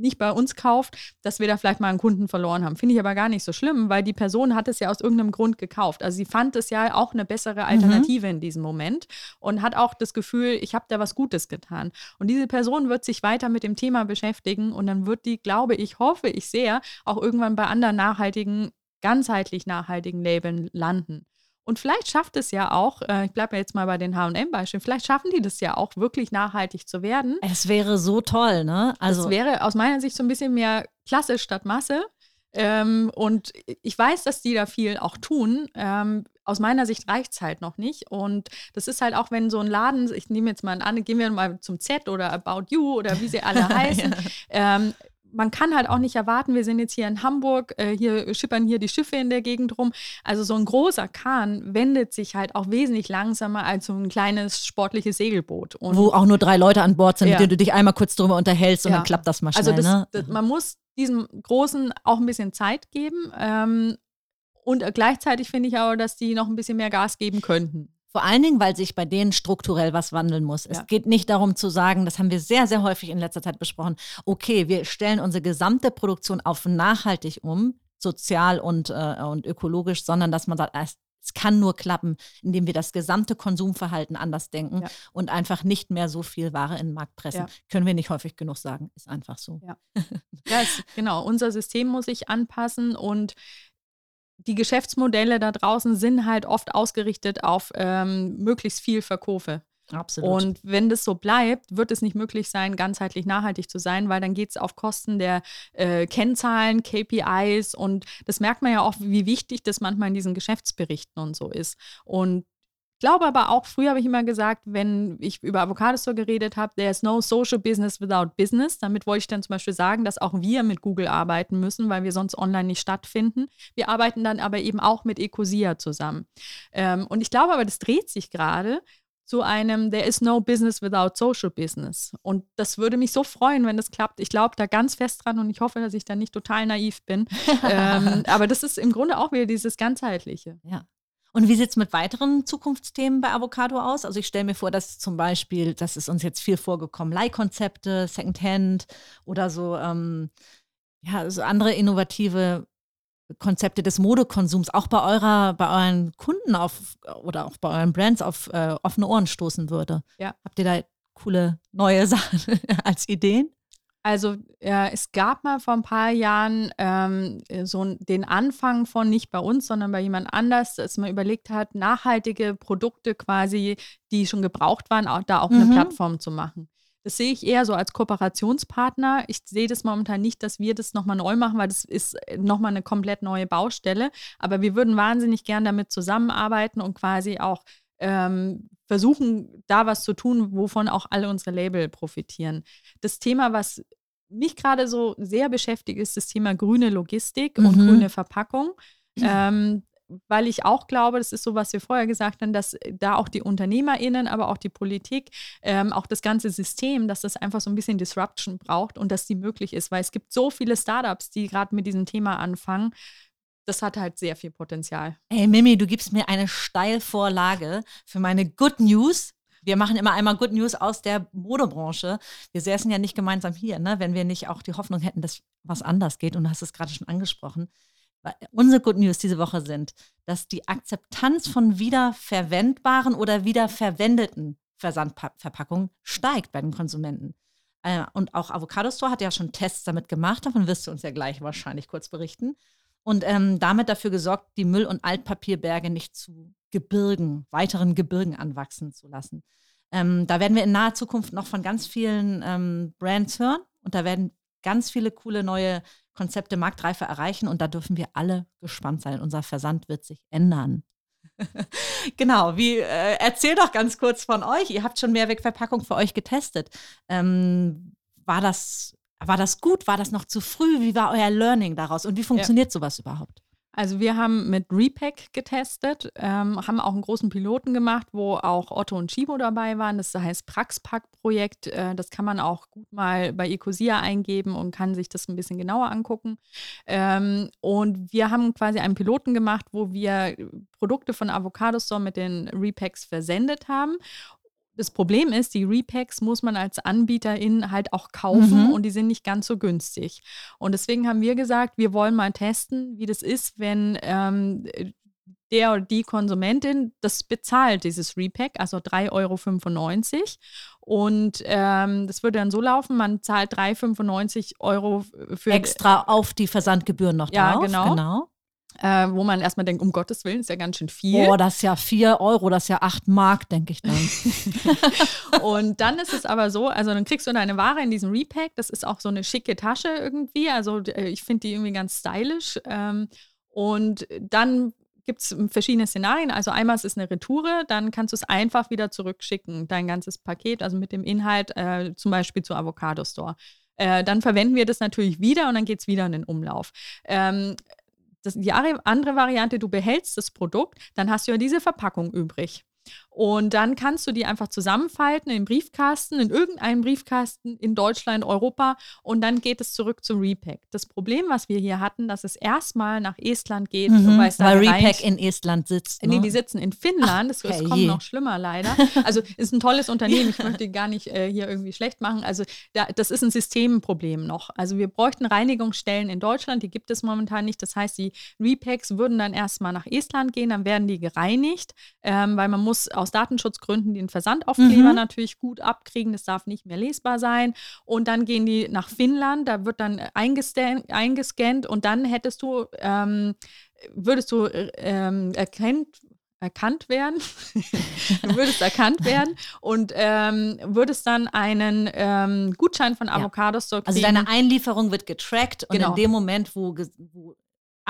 nicht bei uns kauft, dass wir da vielleicht mal einen Kunden verloren haben. Finde ich aber gar nicht so schlimm, weil die Person hat es ja aus irgendeinem Grund gekauft. Also sie fand es ja auch eine bessere Alternative mhm. in diesem Moment und hat auch das Gefühl, ich habe da was Gutes getan. Und diese Person wird sich weiter mit dem Thema beschäftigen und dann wird die, glaube ich, hoffe ich sehr, auch irgendwann bei anderen nachhaltigen ganzheitlich nachhaltigen Labeln landen. Und vielleicht schafft es ja auch, äh, ich bleibe jetzt mal bei den HM-Beispielen, vielleicht schaffen die das ja auch wirklich nachhaltig zu werden. Es wäre so toll, ne? Also es wäre aus meiner Sicht so ein bisschen mehr Klasse statt Masse. Ähm, und ich weiß, dass die da viel auch tun. Ähm, aus meiner Sicht reicht es halt noch nicht. Und das ist halt auch, wenn so ein Laden, ich nehme jetzt mal an, gehen wir mal zum Z oder About You oder wie sie alle [LAUGHS] heißen, ja. ähm, man kann halt auch nicht erwarten, wir sind jetzt hier in Hamburg, äh, hier schippern hier die Schiffe in der Gegend rum. Also so ein großer Kahn wendet sich halt auch wesentlich langsamer als so ein kleines sportliches Segelboot. Und Wo auch nur drei Leute an Bord sind, ja. mit denen du dich einmal kurz drüber unterhältst und ja. dann klappt das mal also schnell. Also das, ne? das, man muss diesem Großen auch ein bisschen Zeit geben. Ähm, und gleichzeitig finde ich aber, dass die noch ein bisschen mehr Gas geben könnten. Vor allen Dingen, weil sich bei denen strukturell was wandeln muss. Ja. Es geht nicht darum zu sagen, das haben wir sehr, sehr häufig in letzter Zeit besprochen, okay, wir stellen unsere gesamte Produktion auf nachhaltig um, sozial und, äh, und ökologisch, sondern dass man sagt, es, kann nur klappen, indem wir das gesamte Konsumverhalten anders denken ja. und einfach nicht mehr so viel Ware in den Markt pressen. Ja. Können wir nicht häufig genug sagen. Ist einfach so. Ja, [LAUGHS] ja es, genau. Unser System muss sich anpassen und die Geschäftsmodelle da draußen sind halt oft ausgerichtet auf ähm, möglichst viel Verkäufe. Absolut. Und wenn das so bleibt, wird es nicht möglich sein, ganzheitlich nachhaltig zu sein, weil dann geht es auf Kosten der äh, Kennzahlen, KPIs und das merkt man ja auch, wie wichtig das manchmal in diesen Geschäftsberichten und so ist. Und glaube aber auch, früher habe ich immer gesagt, wenn ich über Avocadostore geredet habe, there's no social business without business. Damit wollte ich dann zum Beispiel sagen, dass auch wir mit Google arbeiten müssen, weil wir sonst online nicht stattfinden. Wir arbeiten dann aber eben auch mit Ecosia zusammen. Ähm, und ich glaube aber, das dreht sich gerade zu einem There is no business without social business. Und das würde mich so freuen, wenn das klappt. Ich glaube da ganz fest dran und ich hoffe, dass ich da nicht total naiv bin. [LAUGHS] ähm, aber das ist im Grunde auch wieder dieses Ganzheitliche. Ja. Und wie sieht es mit weiteren Zukunftsthemen bei Avocado aus? Also ich stelle mir vor, dass zum Beispiel, das ist uns jetzt viel vorgekommen, Leihkonzepte, Secondhand oder so, ähm, ja, so andere innovative Konzepte des Modekonsums auch bei eurer, bei euren Kunden auf oder auch bei euren Brands auf äh, offene Ohren stoßen würde. Ja. Habt ihr da coole neue [LAUGHS] Sachen als Ideen? Also äh, es gab mal vor ein paar Jahren ähm, so den Anfang von nicht bei uns, sondern bei jemand anders, dass man überlegt hat, nachhaltige Produkte quasi, die schon gebraucht waren, auch, da auch mhm. eine Plattform zu machen. Das sehe ich eher so als Kooperationspartner. Ich sehe das momentan nicht, dass wir das nochmal neu machen, weil das ist nochmal eine komplett neue Baustelle. Aber wir würden wahnsinnig gern damit zusammenarbeiten und quasi auch ähm, versuchen, da was zu tun, wovon auch alle unsere Label profitieren. Das Thema, was mich gerade so sehr beschäftigt, ist das Thema grüne Logistik mhm. und grüne Verpackung. Ähm, weil ich auch glaube, das ist so, was wir vorher gesagt haben, dass da auch die UnternehmerInnen, aber auch die Politik, ähm, auch das ganze System, dass das einfach so ein bisschen Disruption braucht und dass die möglich ist, weil es gibt so viele Startups, die gerade mit diesem Thema anfangen. Das hat halt sehr viel Potenzial. Hey Mimi, du gibst mir eine Steilvorlage für meine Good News. Wir machen immer einmal Good News aus der Modebranche. Wir säßen ja nicht gemeinsam hier, ne, wenn wir nicht auch die Hoffnung hätten, dass was anders geht. Und du hast es gerade schon angesprochen unsere Good News diese Woche sind, dass die Akzeptanz von wiederverwendbaren oder wiederverwendeten Versandverpackungen steigt bei den Konsumenten. Äh, und auch Avocado Store hat ja schon Tests damit gemacht, davon wirst du uns ja gleich wahrscheinlich kurz berichten. Und ähm, damit dafür gesorgt, die Müll- und Altpapierberge nicht zu Gebirgen, weiteren Gebirgen anwachsen zu lassen. Ähm, da werden wir in naher Zukunft noch von ganz vielen ähm, Brands hören und da werden ganz viele coole neue Konzepte Marktreife erreichen und da dürfen wir alle gespannt sein. Unser Versand wird sich ändern. [LAUGHS] genau, wie äh, erzähl doch ganz kurz von euch. Ihr habt schon Mehrwegverpackung für euch getestet. Ähm, war das war das gut? War das noch zu früh? Wie war euer Learning daraus? Und wie funktioniert ja. sowas überhaupt? Also wir haben mit Repack getestet, ähm, haben auch einen großen Piloten gemacht, wo auch Otto und Chibo dabei waren. Das heißt Praxpack-Projekt. Äh, das kann man auch gut mal bei Ecosia eingeben und kann sich das ein bisschen genauer angucken. Ähm, und wir haben quasi einen Piloten gemacht, wo wir Produkte von Avocado Store mit den Repacks versendet haben das Problem ist, die Repacks muss man als Anbieterin halt auch kaufen mhm. und die sind nicht ganz so günstig. Und deswegen haben wir gesagt, wir wollen mal testen, wie das ist, wenn ähm, der oder die Konsumentin das bezahlt, dieses Repack, also 3,95 Euro. Und ähm, das würde dann so laufen, man zahlt 3,95 Euro für. Extra auf die Versandgebühren noch ja, drauf. Genau. genau äh, wo man erstmal denkt, um Gottes Willen, ist ja ganz schön viel. Oh, das ist ja 4 Euro, das ist ja 8 Mark, denke ich dann. [LAUGHS] und dann ist es aber so, also dann kriegst du deine Ware in diesem Repack, das ist auch so eine schicke Tasche irgendwie, also äh, ich finde die irgendwie ganz stylisch. Ähm, und dann gibt es verschiedene Szenarien. Also einmal ist es eine Retoure, dann kannst du es einfach wieder zurückschicken, dein ganzes Paket, also mit dem Inhalt, äh, zum Beispiel zu Avocado Store. Äh, dann verwenden wir das natürlich wieder und dann geht es wieder in den Umlauf. Ähm, das, die andere Variante, du behältst das Produkt, dann hast du ja diese Verpackung übrig. Und dann kannst du die einfach zusammenfalten in Briefkasten, in irgendeinem Briefkasten in Deutschland, Europa und dann geht es zurück zum Repack. Das Problem, was wir hier hatten, dass es erstmal nach Estland geht, mhm, weil, weil Repack in Estland sitzt. Ne? Nee, die sitzen in Finnland. Ach, das, kommt noch schlimmer leider. Also ist ein tolles Unternehmen. Ich möchte gar nicht äh, hier irgendwie schlecht machen. Also da, das ist ein Systemproblem noch. Also wir bräuchten Reinigungsstellen in Deutschland. Die gibt es momentan nicht. Das heißt, die Repacks würden dann erstmal nach Estland gehen. Dann werden die gereinigt, ähm, weil man muss aus Datenschutzgründen den Versandaufkleber mhm. natürlich gut abkriegen. Das darf nicht mehr lesbar sein. Und dann gehen die nach Finnland, da wird dann eingescannt, eingescannt und dann hättest du, ähm, würdest du ähm, erkennt, erkannt werden. [LAUGHS] du würdest erkannt werden und ähm, würdest dann einen ähm, Gutschein von Avocados ja. Also deine Einlieferung wird getrackt und genau. in dem Moment, wo, wo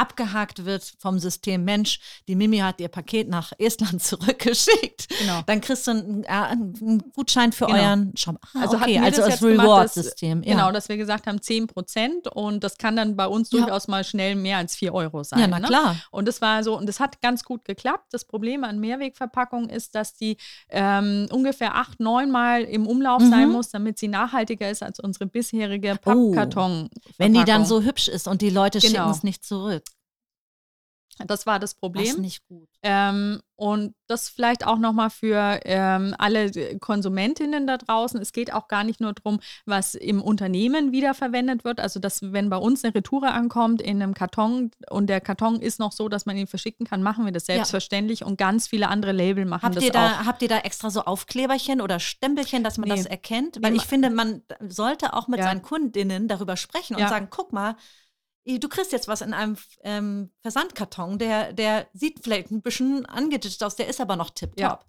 abgehakt wird vom System Mensch, die Mimi hat ihr Paket nach Estland [LAUGHS] zurückgeschickt. Genau. Dann kriegst du einen, einen Gutschein für genau. euren Shop. Ah, also okay, also das Reward-System. Ja. Genau, dass wir gesagt haben 10 Prozent und das kann dann bei uns ja. durchaus mal schnell mehr als 4 Euro sein. Ja, na ne? klar. Und das war so, und das hat ganz gut geklappt. Das Problem an Mehrwegverpackungen ist, dass die ähm, ungefähr 8, 9 Mal im Umlauf mhm. sein muss, damit sie nachhaltiger ist als unsere bisherige Pappkarton. Oh, wenn die dann so hübsch ist und die Leute genau. schicken es nicht zurück. Das war das Problem. Das ist nicht gut. Ähm, und das vielleicht auch nochmal für ähm, alle Konsumentinnen da draußen. Es geht auch gar nicht nur darum, was im Unternehmen wiederverwendet wird. Also, dass wenn bei uns eine Retoure ankommt in einem Karton und der Karton ist noch so, dass man ihn verschicken kann, machen wir das selbstverständlich ja. und ganz viele andere Label machen habt das ihr da, auch. Habt ihr da extra so Aufkleberchen oder Stempelchen, dass man nee. das erkennt? Weil ich finde, man sollte auch mit ja. seinen Kundinnen darüber sprechen und ja. sagen, guck mal, du kriegst jetzt was in einem ähm, Versandkarton, der, der sieht vielleicht ein bisschen angeditscht aus, der ist aber noch tipptopp. Ja.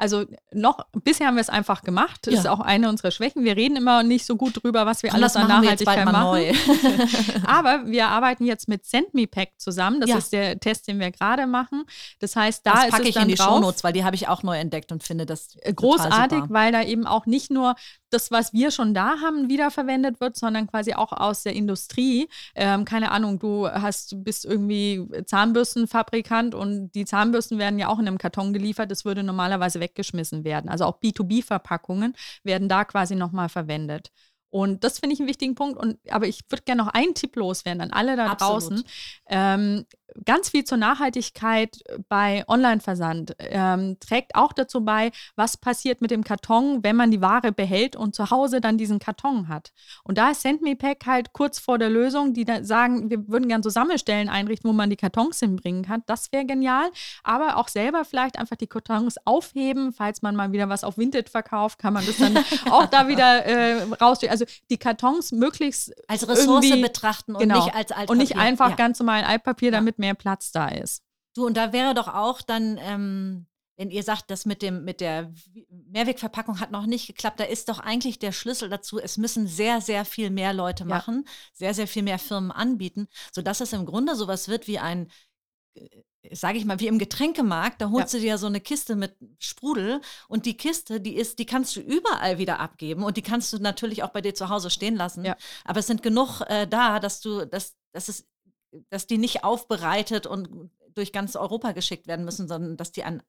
Also noch, bisher haben wir es einfach gemacht. Das ja. ist auch eine unserer Schwächen. Wir reden immer nicht so gut drüber, was wir alles an Nachhaltigkeit machen. [LAUGHS] Aber wir arbeiten jetzt mit SendMePack zusammen. Das ja. ist der Test, den wir gerade machen. Das heißt, da das ist packe ich in die drauf. Shownotes, weil die habe ich auch neu entdeckt und finde das großartig, weil da eben auch nicht nur das, was wir schon da haben, wiederverwendet wird, sondern quasi auch aus der Industrie. Ähm, keine Ahnung, du hast, bist irgendwie Zahnbürstenfabrikant und die Zahnbürsten werden ja auch in einem Karton geliefert. Das würde normalerweise weggeschmissen werden. Also auch B2B-Verpackungen werden da quasi nochmal verwendet. Und das finde ich einen wichtigen Punkt. Und, aber ich würde gerne noch einen Tipp loswerden an alle da Absolut. draußen. Ähm, ganz viel zur Nachhaltigkeit bei Online-Versand ähm, trägt auch dazu bei, was passiert mit dem Karton, wenn man die Ware behält und zu Hause dann diesen Karton hat. Und da ist SendMePack halt kurz vor der Lösung, die da sagen, wir würden gerne so Sammelstellen einrichten, wo man die Kartons hinbringen kann. Das wäre genial. Aber auch selber vielleicht einfach die Kartons aufheben, falls man mal wieder was auf Vinted verkauft, kann man das dann [LAUGHS] auch da wieder äh, raus. Also die Kartons möglichst als Ressource betrachten und genau, nicht als Altpapier. Und nicht einfach ja. ganz normal Altpapier, damit mehr Platz da ist. Du, und da wäre doch auch dann, ähm, wenn ihr sagt, das mit, dem, mit der Mehrwegverpackung hat noch nicht geklappt, da ist doch eigentlich der Schlüssel dazu, es müssen sehr, sehr viel mehr Leute machen, ja. sehr, sehr viel mehr Firmen anbieten, sodass es im Grunde sowas wird wie ein sage ich mal, wie im Getränkemarkt, da holst ja. du dir so eine Kiste mit Sprudel und die Kiste, die ist, die kannst du überall wieder abgeben und die kannst du natürlich auch bei dir zu Hause stehen lassen. Ja. Aber es sind genug äh, da, dass du, dass, dass es dass die nicht aufbereitet und durch ganz Europa geschickt werden müssen, sondern dass die an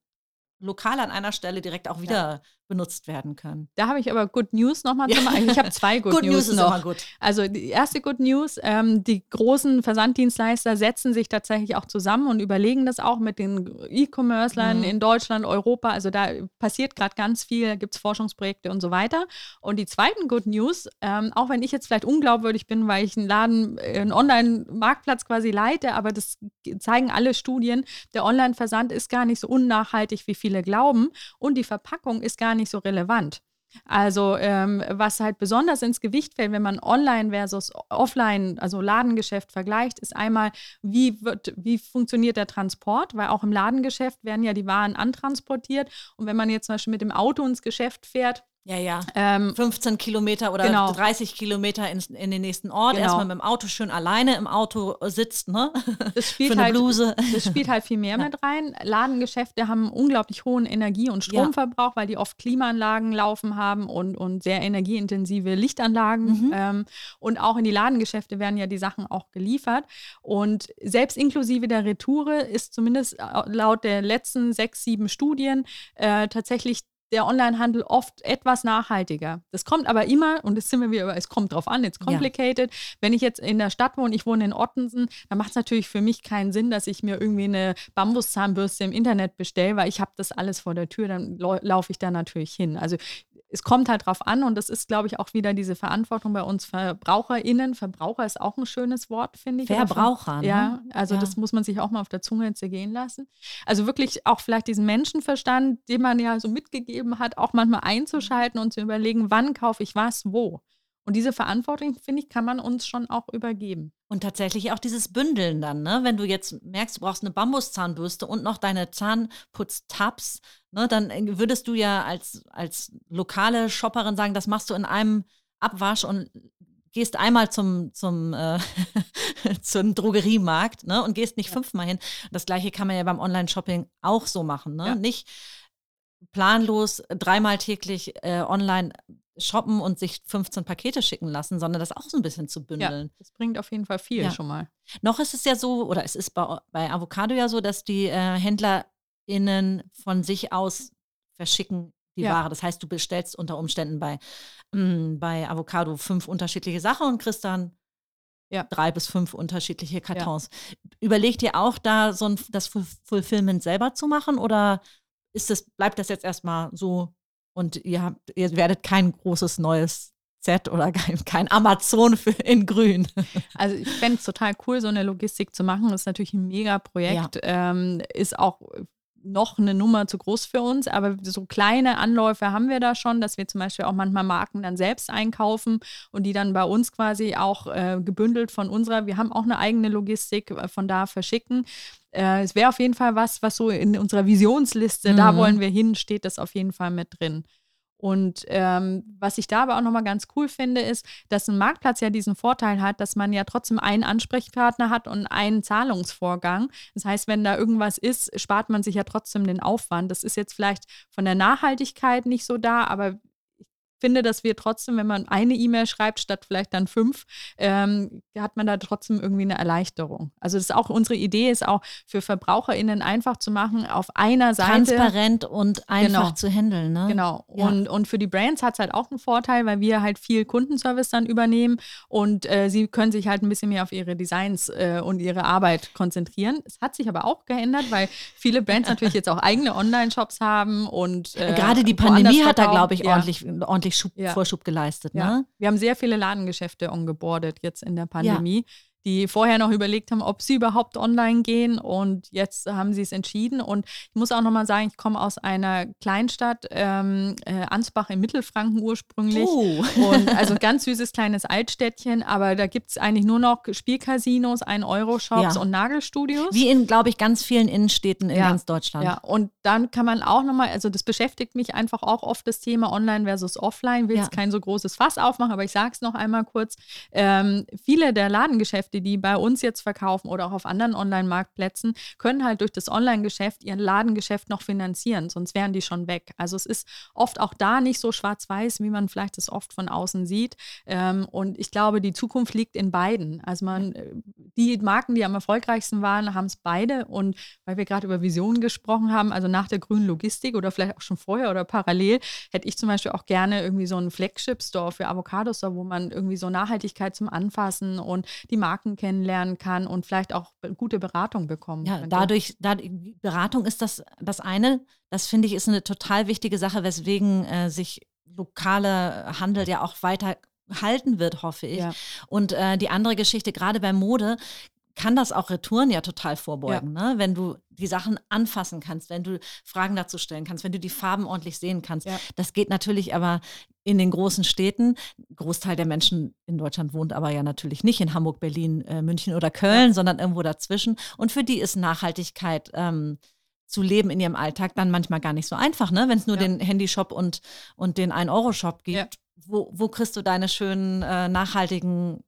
lokal an einer Stelle direkt auch wieder ja benutzt werden können. Da habe ich aber Good News nochmal ja. zu machen. Ich habe zwei [LAUGHS] Good, good News, News noch. Also die erste Good News, ähm, die großen Versanddienstleister setzen sich tatsächlich auch zusammen und überlegen das auch mit den E-Commercern mhm. in Deutschland, Europa. Also da passiert gerade ganz viel, da gibt es Forschungsprojekte und so weiter. Und die zweiten Good News, ähm, auch wenn ich jetzt vielleicht unglaubwürdig bin, weil ich einen Laden, äh, einen Online-Marktplatz quasi leite, aber das zeigen alle Studien, der Online-Versand ist gar nicht so unnachhaltig, wie viele glauben. Und die Verpackung ist gar nicht nicht so relevant. Also ähm, was halt besonders ins Gewicht fällt, wenn man online versus offline, also Ladengeschäft vergleicht, ist einmal, wie wird, wie funktioniert der Transport, weil auch im Ladengeschäft werden ja die Waren antransportiert und wenn man jetzt zum Beispiel mit dem Auto ins Geschäft fährt, ja, ja. Ähm, 15 Kilometer oder genau. 30 Kilometer in, in den nächsten Ort. Genau. Erstmal mit dem Auto schön alleine im Auto sitzt, ne? [LAUGHS] Das spielt, halt, Bluse. das spielt halt viel mehr ja. mit rein. Ladengeschäfte haben unglaublich hohen Energie- und Stromverbrauch, ja. weil die oft Klimaanlagen laufen haben und, und sehr energieintensive Lichtanlagen. Mhm. Ähm, und auch in die Ladengeschäfte werden ja die Sachen auch geliefert. Und selbst inklusive der Retoure ist zumindest äh, laut der letzten sechs, sieben Studien äh, tatsächlich der Onlinehandel oft etwas nachhaltiger. Das kommt aber immer, und das sind wir wieder, es kommt drauf an, it's complicated. Ja. Wenn ich jetzt in der Stadt wohne, ich wohne in Ottensen, dann macht es natürlich für mich keinen Sinn, dass ich mir irgendwie eine Bambuszahnbürste im Internet bestelle, weil ich habe das alles vor der Tür, dann laufe ich da natürlich hin. Also es kommt halt drauf an und das ist, glaube ich, auch wieder diese Verantwortung bei uns VerbraucherInnen. Verbraucher ist auch ein schönes Wort, finde ich. Verbraucher, ne? Ja, also ja. das muss man sich auch mal auf der Zunge zergehen lassen. Also wirklich auch vielleicht diesen Menschenverstand, den man ja so mitgegeben hat, auch manchmal einzuschalten und zu überlegen, wann kaufe ich was, wo. Und diese Verantwortung, finde ich, kann man uns schon auch übergeben. Und tatsächlich auch dieses Bündeln dann, ne? Wenn du jetzt merkst, du brauchst eine Bambuszahnbürste und noch deine Zahnputztabs, ne, dann äh, würdest du ja als, als lokale Shopperin sagen, das machst du in einem Abwasch und gehst einmal zum, zum, äh, [LAUGHS] zum Drogeriemarkt ne, und gehst nicht ja. fünfmal hin. Das gleiche kann man ja beim Online-Shopping auch so machen. Ne? Ja. Nicht planlos dreimal täglich äh, online shoppen und sich 15 Pakete schicken lassen, sondern das auch so ein bisschen zu bündeln. Ja, das bringt auf jeden Fall viel ja. schon mal. Noch ist es ja so, oder es ist bei, bei Avocado ja so, dass die äh, HändlerInnen von sich aus verschicken die ja. Ware. Das heißt, du bestellst unter Umständen bei, mh, mm, bei Avocado fünf unterschiedliche Sachen und kriegst dann ja. drei bis fünf unterschiedliche Kartons. Ja. Überlegt ihr auch, da so ein, das Fulfillment selber zu machen oder ist das, bleibt das jetzt erstmal so und ihr, habt, ihr werdet kein großes neues Z oder kein, kein Amazon für in Grün. [LAUGHS] Also ich fände es total cool, so eine Logistik zu machen. Das ist natürlich ein Mega-Projekt. Ja. Ähm, ist auch noch eine Nummer zu groß für uns, aber so kleine Anläufe haben wir da schon, dass wir zum Beispiel auch manchmal Marken dann selbst einkaufen und die dann bei uns quasi auch äh, gebündelt von unserer, wir haben auch eine eigene Logistik äh, von da verschicken. Äh, es wäre auf jeden Fall was, was so in unserer Visionsliste, mhm. da wollen wir hin, steht das auf jeden Fall mit drin. Und ähm, was ich da aber auch nochmal ganz cool finde, ist, dass ein Marktplatz ja diesen Vorteil hat, dass man ja trotzdem einen Ansprechpartner hat und einen Zahlungsvorgang. Das heißt, wenn da irgendwas ist, spart man sich ja trotzdem den Aufwand. Das ist jetzt vielleicht von der Nachhaltigkeit nicht so da, aber finde, dass wir trotzdem, wenn man eine E-Mail schreibt, statt vielleicht dann fünf, ähm, hat man da trotzdem irgendwie eine Erleichterung. Also das ist auch unsere Idee, ist auch für VerbraucherInnen einfach zu machen, auf einer Seite. Transparent und einfach genau, zu handeln. Ne? Genau. Ja. Und, und für die Brands hat es halt auch einen Vorteil, weil wir halt viel Kundenservice dann übernehmen und äh, sie können sich halt ein bisschen mehr auf ihre Designs äh, und ihre Arbeit konzentrieren. Es hat sich aber auch geändert, weil viele Brands [LAUGHS] natürlich jetzt auch eigene Online-Shops haben und äh, gerade die Pandemie hat da, glaube ich, ordentlich, ordentlich ordentlich Schub, ja. Vorschub geleistet. Ja. Ne? Wir haben sehr viele Ladengeschäfte ongeboardet jetzt in der Pandemie. Die vorher noch überlegt haben, ob sie überhaupt online gehen und jetzt haben sie es entschieden. Und ich muss auch nochmal sagen, ich komme aus einer Kleinstadt, ähm, äh, Ansbach im Mittelfranken ursprünglich. Oh. und [LAUGHS] also ein ganz süßes kleines Altstädtchen, aber da gibt es eigentlich nur noch Spielcasinos, 1-Euro-Shops ja. und Nagelstudios. Wie in, glaube ich, ganz vielen Innenstädten in ja. ganz Deutschland. Ja, und dann kann man auch nochmal, also das beschäftigt mich einfach auch oft das Thema Online versus Offline. Will jetzt kein so großes Fass aufmachen, aber ich sage es noch einmal kurz. Ähm, viele der Ladengeschäfte Geschäfte, die bei uns jetzt verkaufen oder auch auf anderen Online-Marktplätzen, können halt durch das Online-Geschäft ihr Ladengeschäft noch finanzieren, sonst wären die schon weg. Also es ist oft auch da nicht so schwarz-weiß, wie man vielleicht das oft von außen sieht. Ähm, und ich glaube, die Zukunft liegt in beiden. Also man, äh, die Marken, die am erfolgreichsten waren, haben es beide. Und weil wir gerade über Visionen gesprochen haben, also nach der grünen Logistik oder vielleicht auch schon vorher oder parallel, hätte ich zum Beispiel auch gerne irgendwie so einen Flagship-Store für Avocados, wo man irgendwie so Nachhaltigkeit zum Anfassen und die Marken Marken kennenlernen kann und vielleicht auch gute Beratung bekommen ja, könnte. Dadurch, da, Beratung ist das, das eine. Das finde ich ist eine total wichtige Sache, weswegen äh, sich lokale Handel ja auch weiter halten wird, hoffe ich. Ja. Und äh, die andere Geschichte, gerade bei Mode, kann das auch Retouren ja total vorbeugen, ja. ne? wenn du die Sachen anfassen kannst, wenn du Fragen dazu stellen kannst, wenn du die Farben ordentlich sehen kannst. Ja. Das geht natürlich aber in den großen Städten. Großteil der Menschen in Deutschland wohnt aber ja natürlich nicht in Hamburg, Berlin, äh, München oder Köln, ja. sondern irgendwo dazwischen. Und für die ist Nachhaltigkeit ähm, zu leben in ihrem Alltag dann manchmal gar nicht so einfach, ne? wenn es nur den Handyshop und, und den 1-Euro-Shop gibt. Wo, wo kriegst du deine schönen, äh, nachhaltigen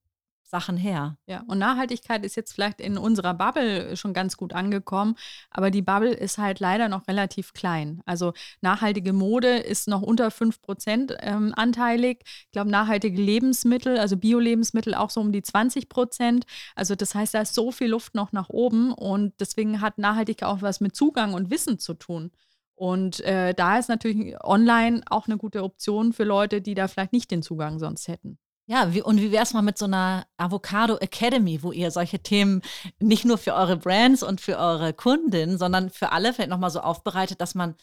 Sachen her. Ja, und Nachhaltigkeit ist jetzt vielleicht in unserer Bubble schon ganz gut angekommen, aber die Bubble ist halt leider noch relativ klein. Also nachhaltige Mode ist noch unter 5% ähm, anteilig. Ich glaube, nachhaltige Lebensmittel, also Bio-Lebensmittel auch so um die 20 Prozent. Also das heißt, da ist so viel Luft noch nach oben und deswegen hat Nachhaltigkeit auch was mit Zugang und Wissen zu tun. Und äh, da ist natürlich online auch eine gute Option für Leute, die da vielleicht nicht den Zugang sonst hätten. Ja, wie, und wie wäre es mal mit so einer Avocado Academy, wo ihr solche Themen nicht nur für eure Brands und für eure Kundinnen, sondern für alle vielleicht nochmal so aufbereitet, dass man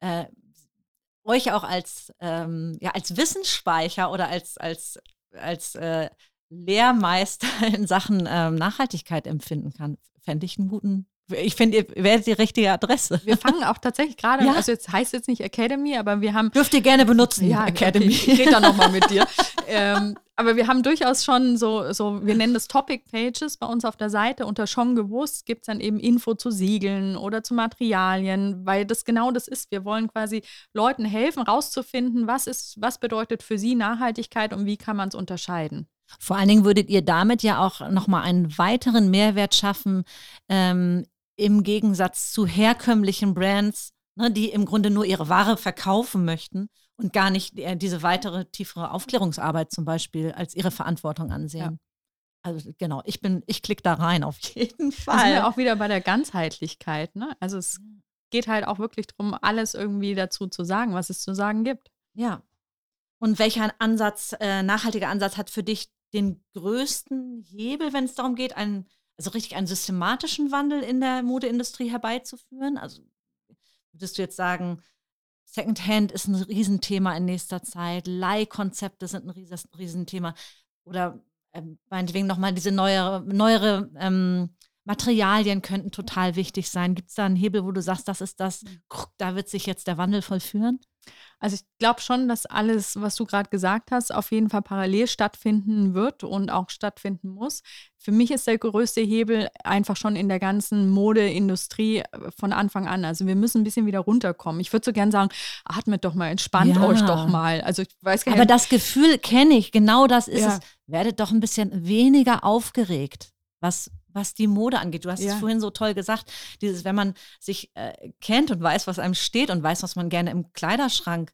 äh, euch auch als, ähm, ja, als Wissensspeicher oder als, als, als äh, Lehrmeister in Sachen ähm, Nachhaltigkeit empfinden kann. Fände ich einen guten ich finde, ihr werdet die richtige Adresse. Wir fangen auch tatsächlich gerade, ja? also jetzt heißt jetzt nicht Academy, aber wir haben. Dürft ihr gerne benutzen, ja, Academy. Okay, ich rede da nochmal mit dir. [LAUGHS] ähm, aber wir haben durchaus schon so, so, wir nennen das Topic Pages bei uns auf der Seite. Unter schon gewusst gibt es dann eben Info zu Siegeln oder zu Materialien, weil das genau das ist. Wir wollen quasi Leuten helfen, rauszufinden, was ist, was bedeutet für sie Nachhaltigkeit und wie kann man es unterscheiden. Vor allen Dingen würdet ihr damit ja auch nochmal einen weiteren Mehrwert schaffen ähm, im Gegensatz zu herkömmlichen Brands, ne, die im Grunde nur ihre Ware verkaufen möchten und gar nicht äh, diese weitere, tiefere Aufklärungsarbeit zum Beispiel als ihre Verantwortung ansehen. Ja. Also genau, ich bin, ich klicke da rein auf [LAUGHS] jeden Fall. Sind wir auch wieder bei der Ganzheitlichkeit, ne? Also es geht halt auch wirklich darum, alles irgendwie dazu zu sagen, was es zu sagen gibt. Ja. Und welcher Ansatz, äh, nachhaltiger Ansatz hat für dich den größten Hebel, wenn es darum geht, einen also richtig einen systematischen Wandel in der Modeindustrie herbeizuführen? Also würdest du jetzt sagen, Secondhand ist ein Riesenthema in nächster Zeit, Leihkonzepte sind ein Riesenthema oder ähm, meinetwegen nochmal diese neuere, neuere ähm, Materialien könnten total wichtig sein. Gibt es da einen Hebel, wo du sagst, das ist das, da wird sich jetzt der Wandel vollführen? Also ich glaube schon, dass alles, was du gerade gesagt hast, auf jeden Fall parallel stattfinden wird und auch stattfinden muss. Für mich ist der größte Hebel einfach schon in der ganzen Modeindustrie äh, von Anfang an. Also wir müssen ein bisschen wieder runterkommen. Ich würde so gern sagen, atmet doch mal, entspannt ja. euch doch mal. Also ich weiß gar nicht. Aber das Gefühl kenne ich, genau das ist ja. es. Werdet doch ein bisschen weniger aufgeregt. Was was die Mode angeht. Du hast ja. es vorhin so toll gesagt, dieses, wenn man sich äh, kennt und weiß, was einem steht und weiß, was man gerne im Kleiderschrank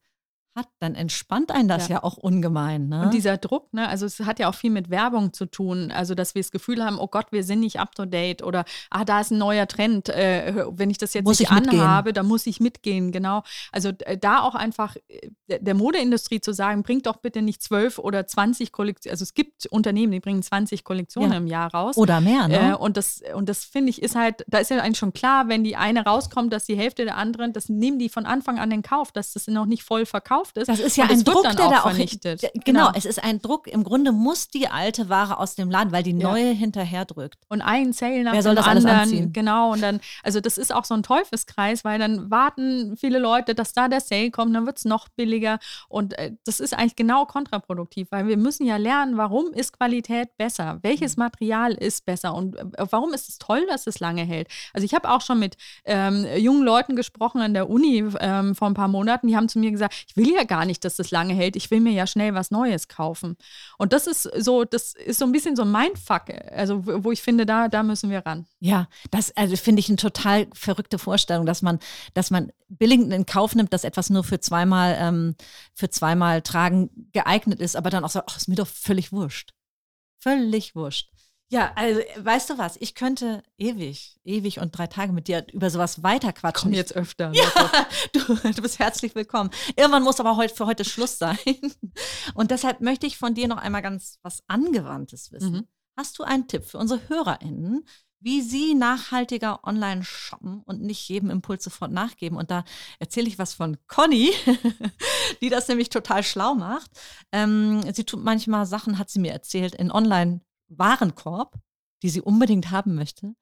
hat, dann entspannt einen das ja, ja auch ungemein. Ne? Und dieser Druck, ne, also es hat ja auch viel mit Werbung zu tun, also dass wir das Gefühl haben, oh Gott, wir sind nicht up to date oder ah, da ist ein neuer Trend, äh, wenn ich das jetzt muss nicht anhabe, dann muss ich mitgehen, genau. Also äh, da auch einfach äh, der Modeindustrie zu sagen, bringt doch bitte nicht zwölf oder zwanzig Kollektionen, also es gibt Unternehmen, die bringen 20 Kollektionen ja. im Jahr raus. Oder mehr, ne? Äh, und das, und das finde ich ist halt, da ist ja eigentlich schon klar, wenn die eine rauskommt, dass die Hälfte der anderen, das nehmen die von Anfang an in Kauf, dass das noch nicht voll verkauft gekauft ist. Das ist ja ein Druck, der da auch vernichtet. Genau, genau, es ist ein Druck. Im Grunde muss die alte Ware aus dem Laden, weil die neue ja. hinterherdrückt. Und ein Sale nach Wer soll das anderen. Alles anziehen? Genau, und dann, also das ist auch so ein Teufelskreis, weil dann warten viele Leute, dass da der Sale kommt, dann wird es noch billiger. Und äh, das ist eigentlich genau kontraproduktiv, weil wir müssen ja lernen, warum ist Qualität besser? Welches mhm. Material ist besser? Und äh, warum ist es toll, dass es lange hält? Also ich habe auch schon mit ähm, jungen Leuten gesprochen an der Uni ähm, vor ein paar Monaten, die haben zu mir gesagt, ich will ja gar nicht, dass das lange hält. Ich will mir ja schnell was Neues kaufen. Und das ist so, das ist so ein bisschen so ein Mindfuck, also wo ich finde, da, da müssen wir ran. Ja, das also finde ich eine total verrückte Vorstellung, dass man, dass man billigend in Kauf nimmt, dass etwas nur für zweimal, ähm, für zweimal tragen geeignet ist, aber dann auch so, ach, ist mir doch völlig wurscht. Völlig wurscht. Ja, also weißt du was, ich könnte ewig, ewig und drei Tage mit dir über sowas weiterquatschen. Komm jetzt öfter. Ja, [LAUGHS] du, du bist herzlich willkommen. Irgendwann muss aber heute für heute Schluss sein. [LAUGHS] Und deshalb möchte ich von dir noch einmal ganz was Angewandtes wissen. Mhm. Hast du einen Tipp für unsere HörerInnen, wie sie nachhaltiger online shoppen und nicht jedem Impuls sofort nachgeben. Und da erzähle ich was von Conny, [LAUGHS] die das nämlich total schlau macht. Ähm, sie tut manchmal Sachen, hat sie mir erzählt, in online Warenkorb, die sie unbedingt haben möchte.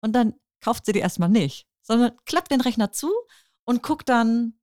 Und dann kauft sie die erstmal nicht, sondern klappt den Rechner zu und guckt dann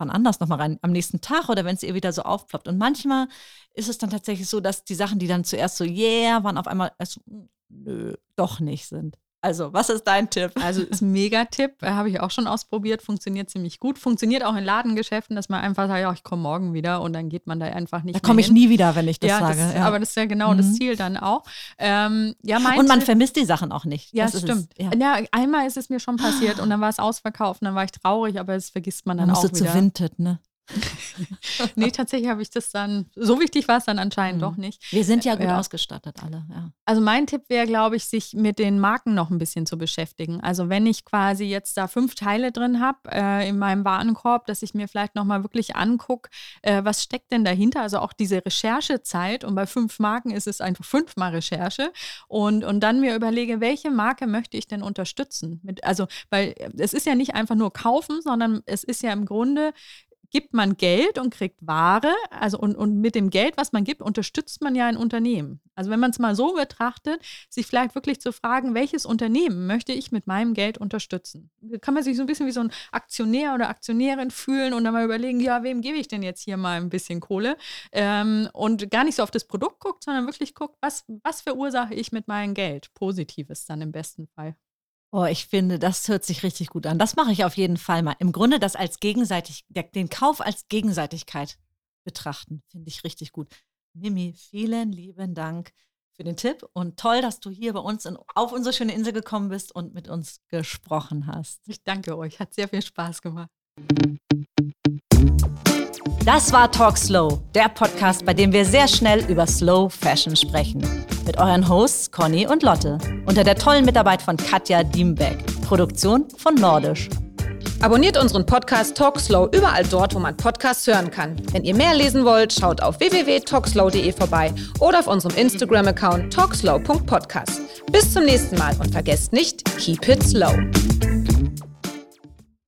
wann anders nochmal rein, am nächsten Tag oder wenn es ihr wieder so aufploppt. Und manchmal ist es dann tatsächlich so, dass die Sachen, die dann zuerst so, yeah, waren auf einmal, also, nö, doch nicht sind. Also, was ist dein Tipp? Also, ist ein Mega-Tipp. Äh, habe ich auch schon ausprobiert. Funktioniert ziemlich gut. Funktioniert auch in Ladengeschäften, dass man einfach sagt, ja, ich komme morgen wieder und dann geht man da einfach nicht. Da komme ich nie wieder, wenn ich das ja, sage. Das, ja. Aber das ist ja genau mhm. das Ziel dann auch. Ähm, ja, und man Tipp, vermisst die Sachen auch nicht. Ja, das stimmt. Es, ja. ja. einmal ist es mir schon passiert und dann war es ausverkauft und dann war ich traurig, aber das vergisst man dann man auch wieder. zu Vinted, ne? [LAUGHS] nee, tatsächlich habe ich das dann, so wichtig war es dann anscheinend mhm. doch nicht. Wir sind ja gut ja. ausgestattet alle, ja. Also mein Tipp wäre, glaube ich, sich mit den Marken noch ein bisschen zu beschäftigen. Also wenn ich quasi jetzt da fünf Teile drin habe äh, in meinem Warenkorb, dass ich mir vielleicht nochmal wirklich angucke, äh, was steckt denn dahinter? Also auch diese Recherchezeit und bei fünf Marken ist es einfach fünfmal Recherche und, und dann mir überlege, welche Marke möchte ich denn unterstützen? Mit, also, weil es ist ja nicht einfach nur kaufen, sondern es ist ja im Grunde gibt man Geld und kriegt Ware, also und, und mit dem Geld, was man gibt, unterstützt man ja ein Unternehmen. Also wenn man es mal so betrachtet, sich vielleicht wirklich zu fragen, welches Unternehmen möchte ich mit meinem Geld unterstützen? Kann man sich so ein bisschen wie so ein Aktionär oder Aktionärin fühlen und dann mal überlegen, ja, wem gebe ich denn jetzt hier mal ein bisschen Kohle? Ähm, und gar nicht so auf das Produkt guckt, sondern wirklich guckt, was, was verursache ich mit meinem Geld? Positives dann im besten Fall. Oh, ich finde, das hört sich richtig gut an. Das mache ich auf jeden Fall mal. Im Grunde das als gegenseitig, den Kauf als Gegenseitigkeit betrachten, finde ich richtig gut. Mimi, vielen lieben Dank für den Tipp und toll, dass du hier bei uns in, auf unsere schöne Insel gekommen bist und mit uns gesprochen hast. Ich danke euch, hat sehr viel Spaß gemacht. Das war Talk Slow, der Podcast, bei dem wir sehr schnell über Slow Fashion sprechen. Mit euren Hosts Conny und Lotte. Unter der tollen Mitarbeit von Katja Diembeck. Produktion von Nordisch. Abonniert unseren Podcast Talk Slow überall dort, wo man Podcasts hören kann. Wenn ihr mehr lesen wollt, schaut auf www.talkslow.de vorbei oder auf unserem Instagram-Account talkslow.podcast. Bis zum nächsten Mal und vergesst nicht, keep it slow.